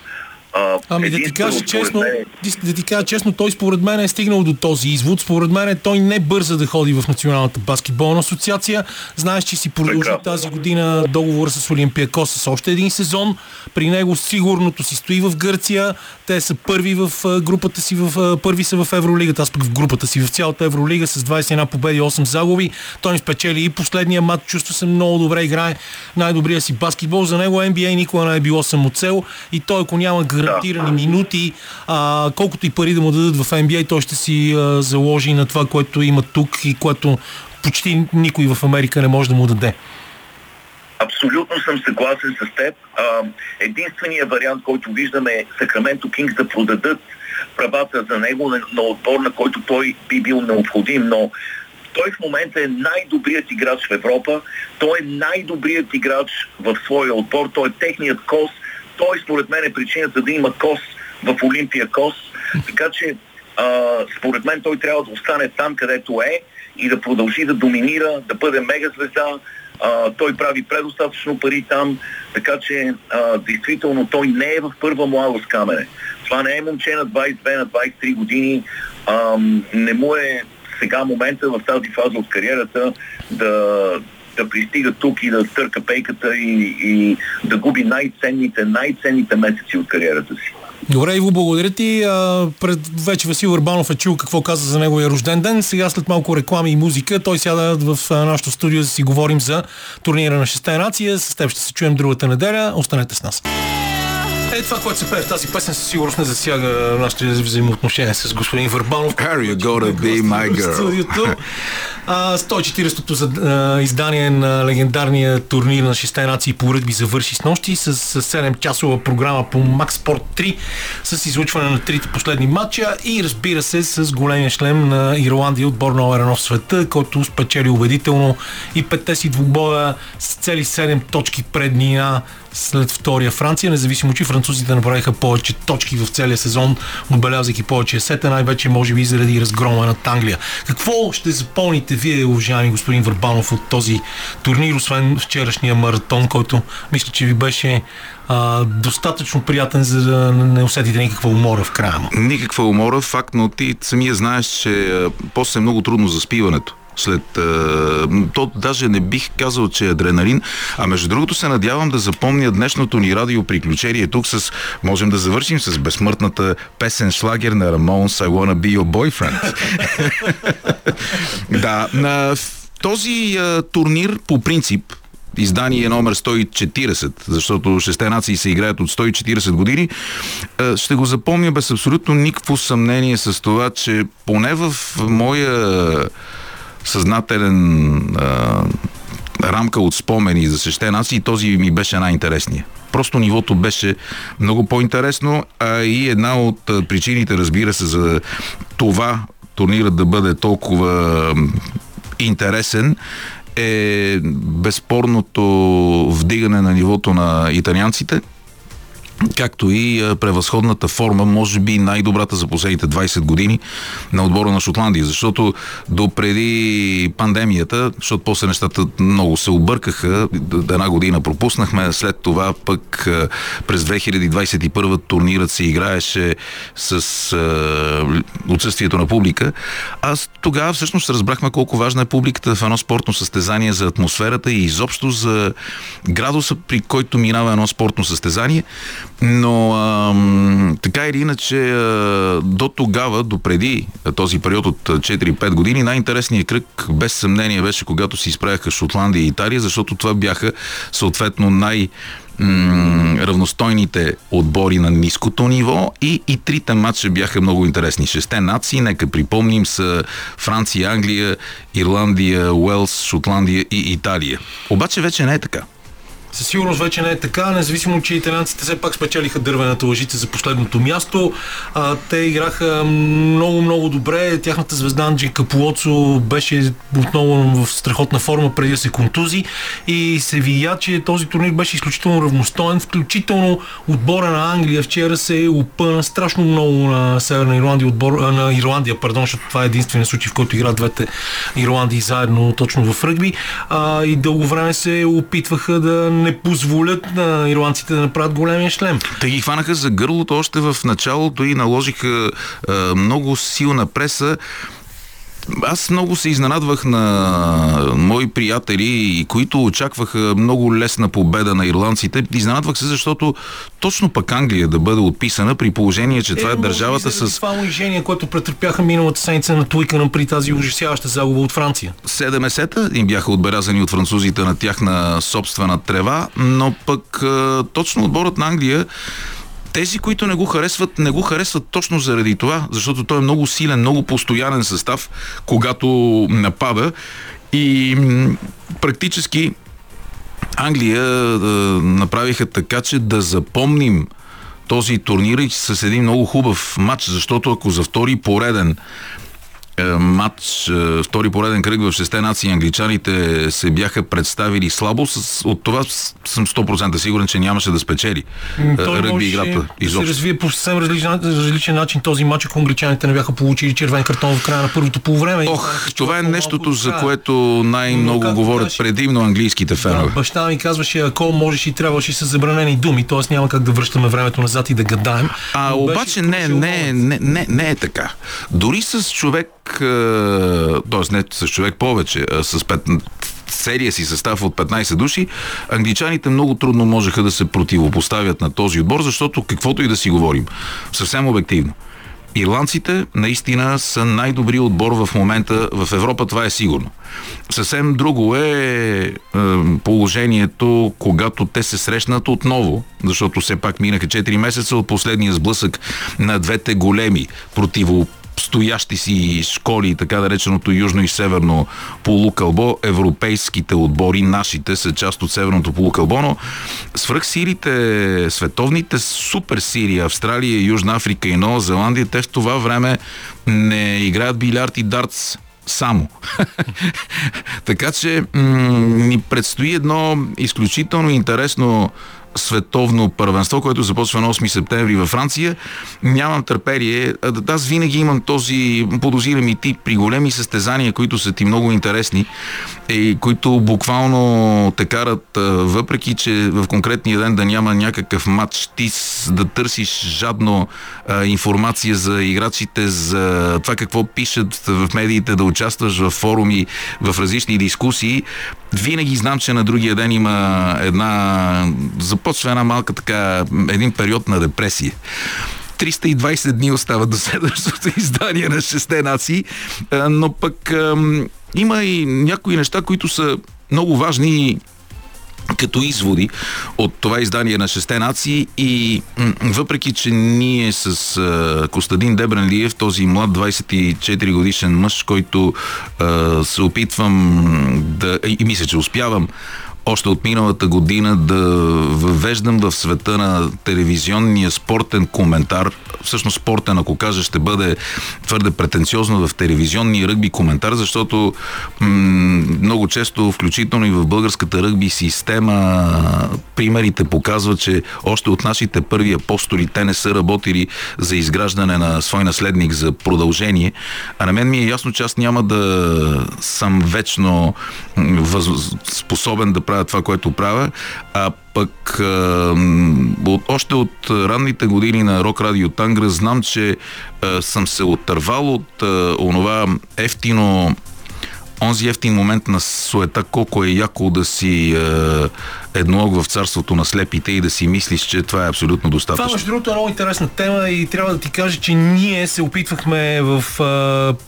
А, ами да ти кажа честно, мен... да ти кажа честно, той според мен е стигнал до този извод. Според мен той не бърза да ходи в Националната баскетболна асоциация. Знаеш, че си продължи тази година договор с Олимпиако с още един сезон. При него сигурното си стои в Гърция. Те са първи в групата си, в, първи са в Евролигата. Аз пък в групата си в цялата Евролига с 21 победи, и 8 загуби. Той ни спечели и последния матч. Чувства се много добре, играе най-добрия си баскетбол. За него NBA никога не е било самоцел и той ако няма гарантирани минути, а, колкото и пари да му дадат в NBA, той ще си а, заложи на това, което има тук и което почти никой в Америка не може да му даде. Абсолютно съм съгласен с теб. единственият вариант, който виждаме е Сакраменто Кингс да продадат правата за него на, на отбор, на който той би бил необходим, но той в момента е най-добрият играч в Европа, той е най-добрият играч в своя отбор, той е техният кос, той според мен е причината да има кос в Олимпия кос, така че а, според мен той трябва да остане там, където е и да продължи да доминира, да бъде мегазвезда, а, той прави предостатъчно пари там, така че а, действително той не е в първа младост камене. Това не е момче на 22, на 23 години, а, не му е сега момента в тази фаза от кариерата да, да пристига тук и да търка пейката и, и да губи най-ценните, най-ценните месеци от кариерата си. Добре, Иво, благодаря ти. А, пред, вече Васил Урбанов е чул какво каза за неговия рожден ден. Сега след малко реклами и музика, той сяда в нашото студио да си говорим за турнира на шесте нация. С теб ще се чуем другата неделя. Останете с нас. Е, това, което се пее в тази песен, със сигурност не засяга нашите взаимоотношения с господин Върбанов. Are you gonna be my girl? 140-то за, а, издание на легендарния турнир на 6 нации по ръгби завърши с нощи с, с 7-часова програма по Max Sport 3 с излучване на трите последни матча и разбира се с големия шлем на Ирландия отбор номер едно в света, който спечели убедително и петте си двубоя с цели 7 точки предния след втория Франция, независимо, че французите направиха повече точки в целия сезон, отбелязвайки повече сета, най-вече може би заради разгрома над Англия. Какво ще запомните вие, уважаеми господин Върбанов, от този турнир, освен вчерашния маратон, който мисля, че ви беше а, достатъчно приятен, за да не усетите никаква умора в края му? Никаква умора, факт, но ти самия знаеш, че после е много трудно за спиването след... То даже не бих казал, че е адреналин, а между другото се надявам да запомня днешното ни радиоприключение тук с... Можем да завършим с безсмъртната песен шлагер на Ramones I Wanna Be Your Boyfriend. да, на този а, турнир по принцип издание номер 140, защото шесте нации се играят от 140 години, ще го запомня без абсолютно никакво съмнение с това, че поне в моя съзнателен а, рамка от спомени за сещена нации и този ми беше най-интересният. Просто нивото беше много по-интересно, а и една от причините, разбира се, за това турнирът да бъде толкова интересен е безспорното вдигане на нивото на италианците – както и превъзходната форма, може би най-добрата за последните 20 години на отбора на Шотландия, защото до преди пандемията, защото после нещата много се объркаха, една година пропуснахме, след това пък през 2021 турнирът се играеше с е, отсъствието на публика. Аз тогава всъщност разбрахме колко важна е публиката в едно спортно състезание за атмосферата и изобщо за градуса, при който минава едно спортно състезание. Но ам, така или иначе, а, до тогава, до преди този период от 4-5 години, най-интересният кръг без съмнение беше когато се изправяха Шотландия и Италия, защото това бяха съответно най- равностойните отбори на ниското ниво и, и трите матча бяха много интересни. Шесте нации, нека припомним, са Франция, Англия, Ирландия, Уелс, Шотландия и Италия. Обаче вече не е така. Със сигурност вече не е така, независимо, че италианците все пак спечелиха дървената лъжица за последното място. А, те играха много, много добре. Тяхната звезда Анджи Капуоцо беше отново в страхотна форма преди да се контузи и се видя, че този турнир беше изключително равностоен, включително отбора на Англия вчера се опъна страшно много на Северна Ирландия, отбор, на Ирландия, пардон, защото това е единствения случай, в който играят двете Ирландии заедно точно в ръгби а, и дълго време се опитваха да не позволят на ирландците да направят големия шлем. Те ги хванаха за гърлото още в началото и наложиха а, много силна преса. Аз много се изненадвах на мои приятели, които очакваха много лесна победа на ирландците. Изненадвах се, защото точно пък Англия да бъде отписана при положение, че това е, може би държавата с Това унижение, което претърпяха миналата седмица на Туикана при тази ужасяваща загуба от Франция. 7 месета им бяха отбелязани от французите на тяхна собствена трева, но пък точно отборът на Англия тези, които не го харесват, не го харесват точно заради това, защото той е много силен, много постоянен състав, когато напада. И практически Англия направиха така, че да запомним този турнир с един много хубав матч, защото ако за втори пореден матч, е, втори пореден кръг в шесте нации англичаните се бяха представили слабо, от това съм 100% сигурен, че нямаше да спечели е, Той ръгби играта да се изобщо. развие по съвсем различен, различен начин този матч, ако англичаните не бяха получили червен картон в края на първото полувреме. И Ох, останаха това е нещото, от за което Но най-много както говорят казваш- предимно английските Да, фенове. баща ми казваше, ако можеш и трябваше с забранени думи, т.е. няма как да връщаме времето назад и да гадаем. А Но обаче не, не, не, не, не е така. Дори с човек, т.е. не с човек повече, а с пет, серия си състав от 15 души, англичаните много трудно можеха да се противопоставят на този отбор, защото каквото и да си говорим, съвсем обективно. Ирландците наистина са най-добри отбор в момента в Европа, това е сигурно. Съвсем друго е, е положението, когато те се срещнат отново, защото все пак минаха 4 месеца от последния сблъсък на двете големи противо стоящи си школи, така нареченото южно и северно полукълбо, европейските отбори, нашите са част от северното полукълбо, но свръхсилите, световните суперсили, Австралия, Южна Африка и Нова Зеландия, те в това време не играят билярд и дартс само. така че м- ни предстои едно изключително интересно световно първенство, което започва на 8 септември във Франция. Нямам търпение. Аз винаги имам този, подозирам и ти, при големи състезания, които са ти много интересни и които буквално те карат, въпреки че в конкретния ден да няма някакъв матч, ти да търсиш жадно а, информация за играчите, за това какво пишат в медиите, да участваш в форуми, в различни дискусии. Винаги знам, че на другия ден има една... Започва една малка така... един период на депресия. 320 дни остават до следващото издание на шесте нации, а, но пък има и някои неща, които са много важни като изводи от това издание на шесте нации и въпреки, че ние с а, Костадин Дебренлиев, този млад 24 годишен мъж, който а, се опитвам да и мисля, че успявам още от миналата година да въвеждам в света на телевизионния спортен коментар. Всъщност спортен, ако кажа, ще бъде твърде претенциозно в телевизионния ръгби коментар, защото м- много често, включително и в българската ръгби система, примерите показват, че още от нашите първи апостоли те не са работили за изграждане на свой наследник за продължение. А на мен ми е ясно, че аз няма да съм вечно въз... способен да правя това, което правя, а пък м, от, още от ранните години на Рок Радио Тангра знам, че а, съм се отървал от а, онова ефтино онзи ефтин момент на суета, колко е яко да си е, едноог в царството на слепите и да си мислиш, че това е абсолютно Това, достатъчно. между другото, е много интересна тема и трябва да ти кажа, че ние се опитвахме в,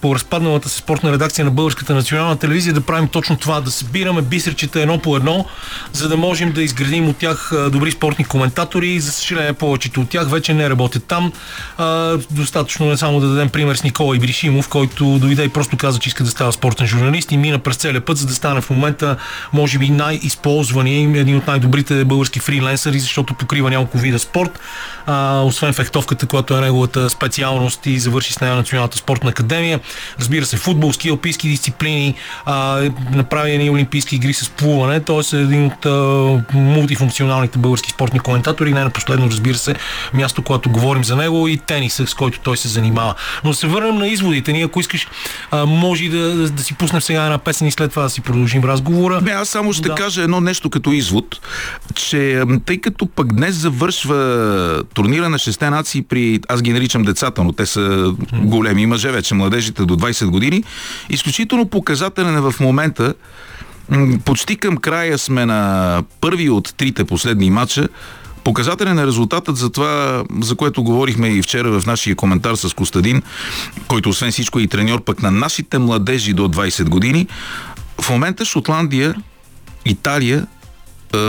по разпадналата се спортна редакция на Българската национална телевизия да правим точно това, да събираме бисерчета едно по едно, за да можем да изградим от тях добри спортни коментатори. За съжаление, повечето от тях вече не работят там. А, достатъчно е само да дадем пример с Никола Ибришимов, който дойде и просто каза, че иска да става спортен журналист и мина през целия път, за да стане в момента, може би, най-използвания един един от най-добрите български фриленсъри, защото покрива няколко вида спорт. А, освен фехтовката, която е неговата специалност и завърши с нея Националната спортна академия. Разбира се, футбол, ски, алпийски дисциплини, а, направи едни олимпийски игри с плуване. Той е един от а, мултифункционалните български спортни коментатори. Не на последно, разбира се, място, когато говорим за него и тениса, с който той се занимава. Но да се върнем на изводите. Ние, ако искаш, а, може да, да, да си пуснем сега една песен и след това да си продължим разговора. Не, аз само ще Да. кажа едно нещо като извод, че м, тъй като пък днес завършва турнира на шесте нации при, аз ги наричам децата, но те са големи мъже вече, младежите до 20 години, изключително показателен е в момента, почти към края сме на първи от трите последни матча, Показателен е резултатът за това, за което говорихме и вчера в нашия коментар с Костадин, който освен всичко е и треньор пък на нашите младежи до 20 години. В момента Шотландия, Италия,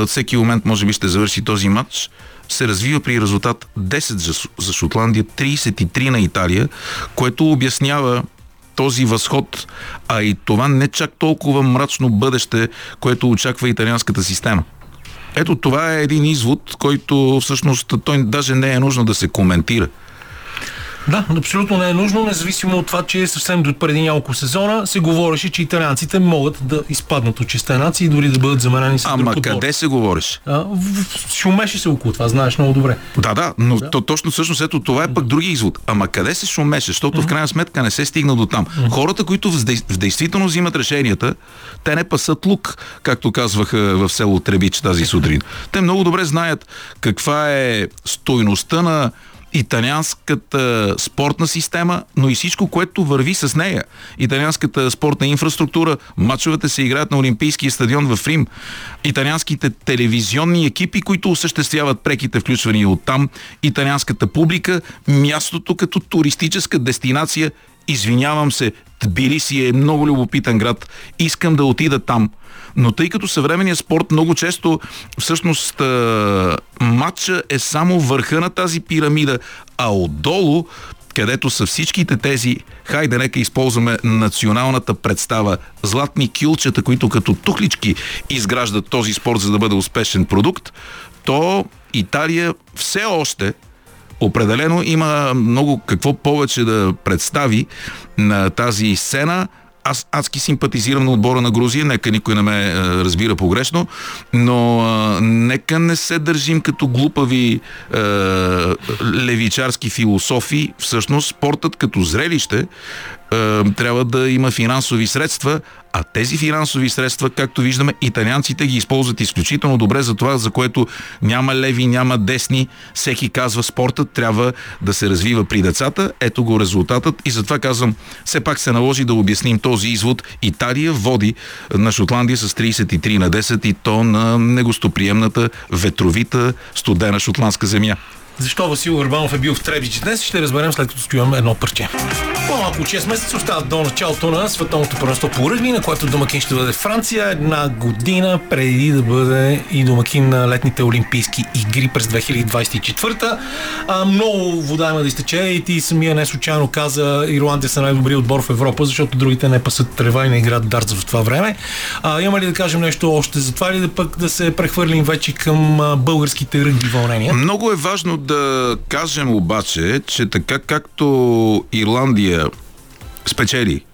всеки момент може би ще завърши този матч, се развива при резултат 10 за, Ш- за Шотландия, 33 на Италия, което обяснява този възход, а и това не чак толкова мрачно бъдеще, което очаква италианската система. Ето това е един извод, който всъщност той даже не е нужно да се коментира. Да, абсолютно не е нужно, независимо от това, че съвсем до преди няколко сезона се говореше, че италианците могат да изпаднат от честа нации и дори да бъдат заменени с Ама друг къде се говориш? А, шумеше се около това, знаеш много добре. Да, да, но да. То, точно всъщност ето това е пък други извод. Ама къде се шумеше? Защото в крайна сметка не се стигна до там. Хората, които в, дей- в действително взимат решенията, те не пасат лук, както казваха в село Требич тази сутрин. Те много добре знаят каква е стойността на италианската спортна система, но и всичко, което върви с нея. Италианската спортна инфраструктура, матчовете се играят на Олимпийския стадион в Рим, италианските телевизионни екипи, които осъществяват преките включвания от там, италианската публика, мястото като туристическа дестинация Извинявам се, Тбилиси е много любопитен град. Искам да отида там. Но тъй като съвременният спорт много често всъщност матча е само върха на тази пирамида, а отдолу където са всичките тези, хайде нека използваме националната представа, златни кюлчета, които като тухлички изграждат този спорт, за да бъде успешен продукт, то Италия все още определено има много какво повече да представи на тази сцена. Аз адски симпатизирам на отбора на Грузия, нека никой не ме е, разбира погрешно, но е, нека не се държим като глупави е, левичарски философи. Всъщност спортът като зрелище е, трябва да има финансови средства, а тези финансови средства, както виждаме, италианците ги използват изключително добре за това, за което няма леви, няма десни. Всеки казва, спортът трябва да се развива при децата. Ето го резултатът и затова казвам, все пак се наложи да обясним този извод. Италия води на Шотландия с 33 на 10 и то на негостоприемната ветровита студена шотландска земя. Защо Васил Урбанов е бил в Требич днес, ще разберем след като стоим едно парче. По-малко от 6 месеца остават до началото на световното първенство по ръгби, на което домакин ще бъде Франция една година преди да бъде и домакин на летните олимпийски игри през 2024. А, много вода има да изтече и ти самия не случайно каза Ирландия са най-добрият отбор в Европа, защото другите не пасат трева и не играят дартс в това време. А, има ли да кажем нещо още за това или да пък да се прехвърлим вече към българските ръгби вълнения? Много е важно да кажем обаче, че така както Ирландия спечели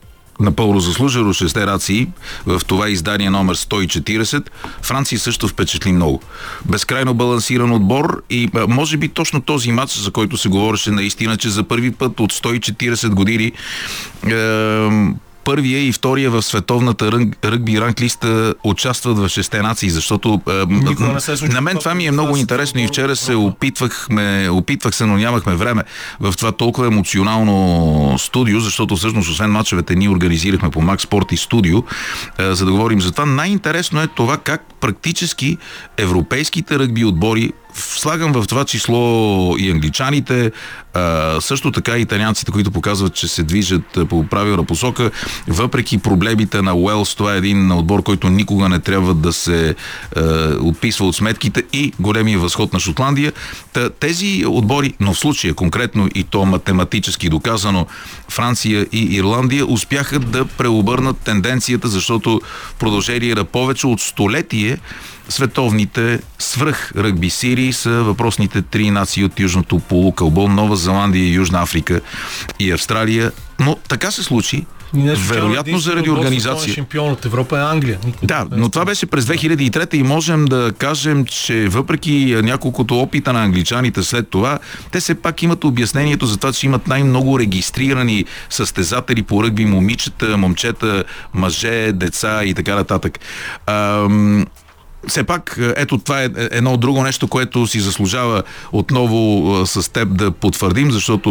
напълно заслужено шесте рации в това издание номер 140, Франция също впечатли много. Безкрайно балансиран отбор и може би точно този матч, за който се говореше наистина, че за първи път от 140 години е, първия и втория в световната ръг, ръгби ранглиста участват в шесте нации, защото Никога не се случило на мен това ми е много интересно и вчера се опитвахме, опитвах се, но нямахме време в това толкова емоционално студио, защото всъщност освен мачовете ние организирахме по Макс Спорт и студио, е, за да говорим за това. Най-интересно е това как практически европейските ръгби отбори слагам в това число и англичаните, а, също така и италианците, които показват, че се движат по правилна посока, въпреки проблемите на Уелс, това е един отбор, който никога не трябва да се а, отписва от сметките и големия възход на Шотландия. Та, тези отбори, но в случая конкретно и то математически доказано, Франция и Ирландия успяха да преобърнат тенденцията, защото в продължение на повече от столетие световните свръх ръгби сирии са въпросните три нации от Южното полукълбо, Нова Зеландия, Южна Африка и Австралия. Но така се случи, вероятно заради организация. Шампион от Европа е Англия. Никой Да, не е но това беше през 2003 и можем да кажем, че въпреки няколкото опита на англичаните след това, те все пак имат обяснението за това, че имат най-много регистрирани състезатели по ръгби момичета, момчета, мъже, деца и така нататък. Ам, все пак, ето това е едно друго нещо, което си заслужава отново а, с теб да потвърдим, защото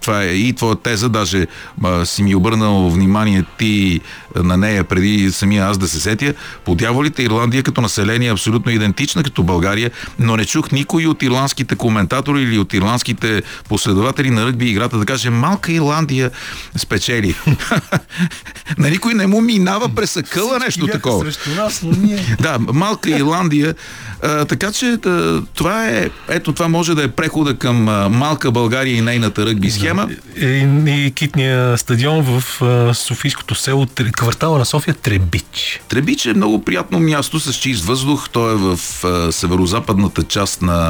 това е и твоя теза, даже си ми обърнал внимание ти на нея преди самия аз да се сетя. По дяволите Ирландия като население е абсолютно идентична като България, но не чух никой от ирландските коментатори или от ирландските последователи на ръгби играта да каже малка Ирландия спечели. на никой не му минава през акъла нещо такова. Срещу нас, но ние... Да, малка Ирландия. А, така че а, това е, ето това може да е прехода към а, малка България и нейната ръгби схема. И, и китния стадион в а, Софийското село, квартала на София Требич. Требич е много приятно място с чист въздух. То е в а, северо-западната част на,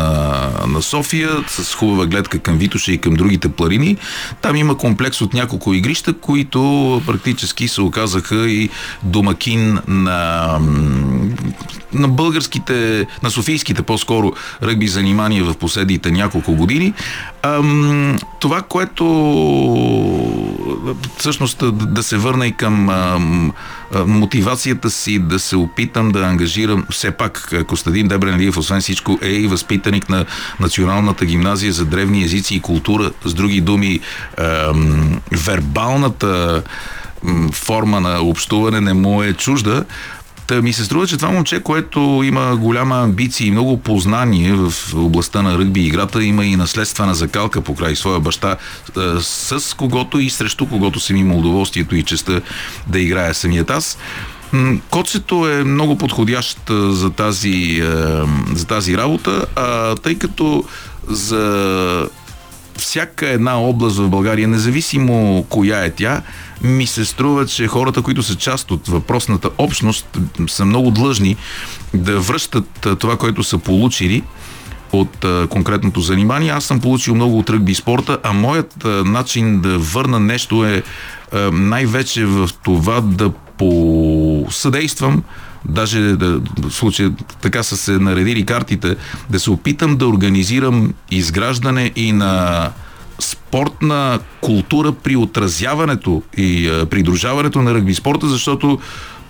на София, с хубава гледка към Витоша и към другите пларини. Там има комплекс от няколко игрища, които практически се оказаха и домакин на, на българските, на софийските по-скоро ръгби занимания в последните няколко години. Ам, това, което всъщност да, да се върна и към ам, мотивацията си да се опитам да ангажирам все пак Костадин Дебренлиев, освен всичко, е и възпитаник на Националната гимназия за древни езици и култура. С други думи, ам, вербалната форма на общуване не му е чужда. Та ми се струва, че това момче, което има голяма амбиция и много познание в областта на ръгби играта, има и наследствена закалка покрай своя баща, с когото и срещу когото съм имал удоволствието и честа да играя самият аз. Коцето е много подходящ за тази, за тази работа, а, тъй като за всяка една област в България, независимо коя е тя, ми се струва, че хората, които са част от въпросната общност, са много длъжни да връщат това, което са получили от конкретното занимание. Аз съм получил много от ръгби спорта, а моят начин да върна нещо е най-вече в това да посъдействам даже да, в случая така са се наредили картите, да се опитам да организирам изграждане и на спортна култура при отразяването и придружаването на ръгби спорта, защото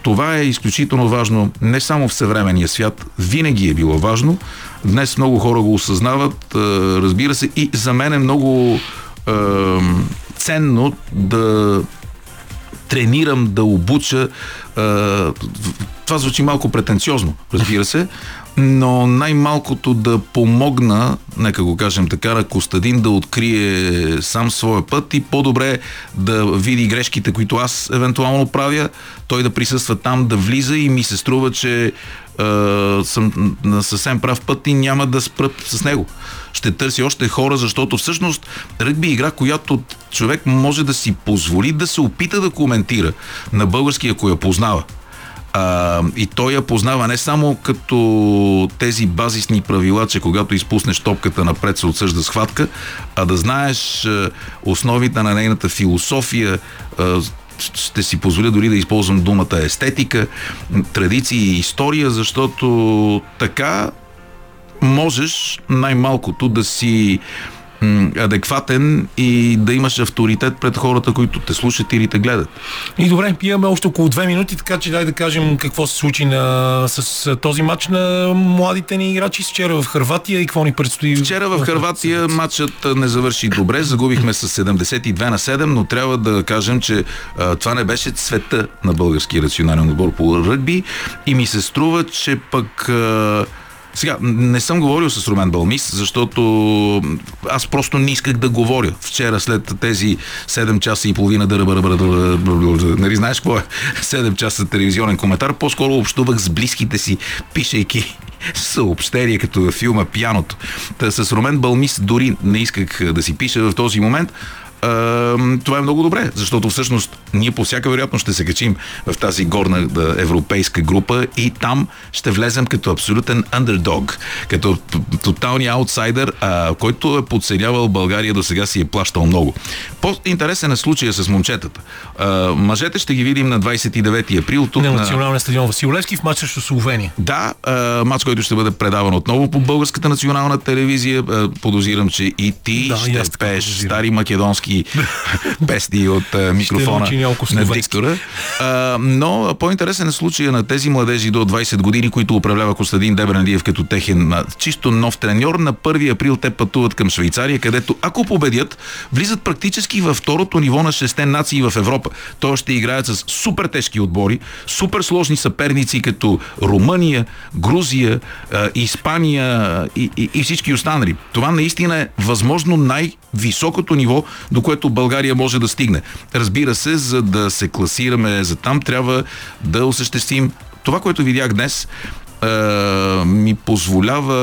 това е изключително важно не само в съвременния свят, винаги е било важно. Днес много хора го осъзнават, разбира се, и за мен е много а, ценно да тренирам, да обуча. Това звучи малко претенциозно, разбира се, но най-малкото да помогна, нека го кажем така, на Костадин да открие сам своя път и по-добре да види грешките, които аз евентуално правя, той да присъства там, да влиза и ми се струва, че Uh, съм на съвсем прав път и няма да спрат с него. Ще търси още хора, защото всъщност ръгби е игра, която човек може да си позволи да се опита да коментира на български, ако я познава. А, и той я познава не само като тези базисни правила, че когато изпуснеш топката напред се отсъжда схватка, а да знаеш основите на нейната философия, ще си позволя дори да използвам думата естетика, традиции и история, защото така можеш най-малкото да си адекватен и да имаш авторитет пред хората, които те слушат или те гледат. И добре, имаме още около две минути, така че дай да кажем какво се случи на, с, този матч на младите ни играчи вчера в Харватия и какво ни предстои. Вчера в Харватия матчът не завърши добре, загубихме с 72 на 7, но трябва да кажем, че а, това не беше цвета на български рационален отбор по ръгби и ми се струва, че пък а, Сега, не съм говорил с Румен Балмис, защото аз просто не исках да говоря. Вчера след тези 7 часа и половина да нали знаеш какво е 7 часа телевизионен коментар, по-скоро общувах с близките си, пишейки съобщение като във филма Пяното. Та с Румен Балмис дори не исках да си пиша в този момент, това е много добре, защото всъщност ние по всяка вероятност ще се качим в тази горна европейска група и там ще влезем като абсолютен underdog, като тоталния аутсайдер, а, който е подценявал България до сега си е плащал много. По-интересен е случая с момчетата. А, мъжете ще ги видим на 29 април тук на националния стадион Василевски в матч срещу Словения. Да, а, матч, който ще бъде предаван отново по българската национална телевизия. Подозирам, че и ти да, ще пееш стари македонски всички песни от а, микрофона на диктора. А, но по-интересен е случая на тези младежи до 20 години, които управлява Костадин Дебрандиев като техен чисто нов треньор. На 1 април те пътуват към Швейцария, където ако победят, влизат практически във второто ниво на шесте нации в Европа. То ще играят с супер тежки отбори, супер сложни съперници като Румъния, Грузия, Испания и, и, и всички останали. Това наистина е възможно най-високото ниво, до до което България може да стигне. Разбира се, за да се класираме за там, трябва да осъществим това, което видях днес, ми позволява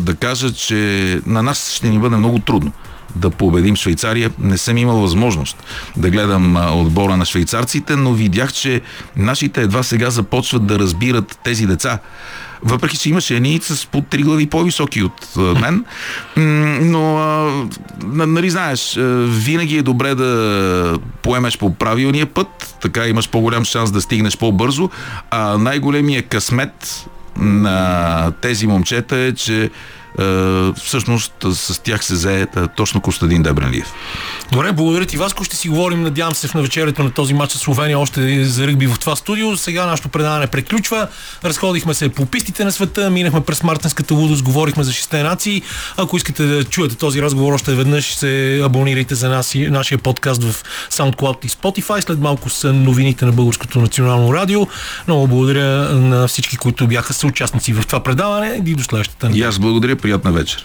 да кажа, че на нас ще ни бъде много трудно да победим Швейцария. Не съм имал възможност да гледам отбора на швейцарците, но видях, че нашите едва сега започват да разбират тези деца. Въпреки, че имаше едни с по три глави по-високи от мен. Но, нали знаеш, винаги е добре да поемеш по правилния път, така имаш по-голям шанс да стигнеш по-бързо. А най-големия късмет на тези момчета е, че всъщност с тях се зае е, точно Костадин Дебренлиев. Добре, благодаря ти, Васко. Ще си говорим, надявам се, в навечерието на този матч с Словения още за ръгби в това студио. Сега нашето предаване приключва. Разходихме се по пистите на света, минахме през Мартинската лудост, говорихме за шесте нации. Ако искате да чуете този разговор още веднъж, се абонирайте за нас, нашия подкаст в SoundCloud и Spotify. След малко са новините на Българското национално радио. Много благодаря на всички, които бяха съучастници в това предаване и до следващата. И аз благодаря приятна вечер.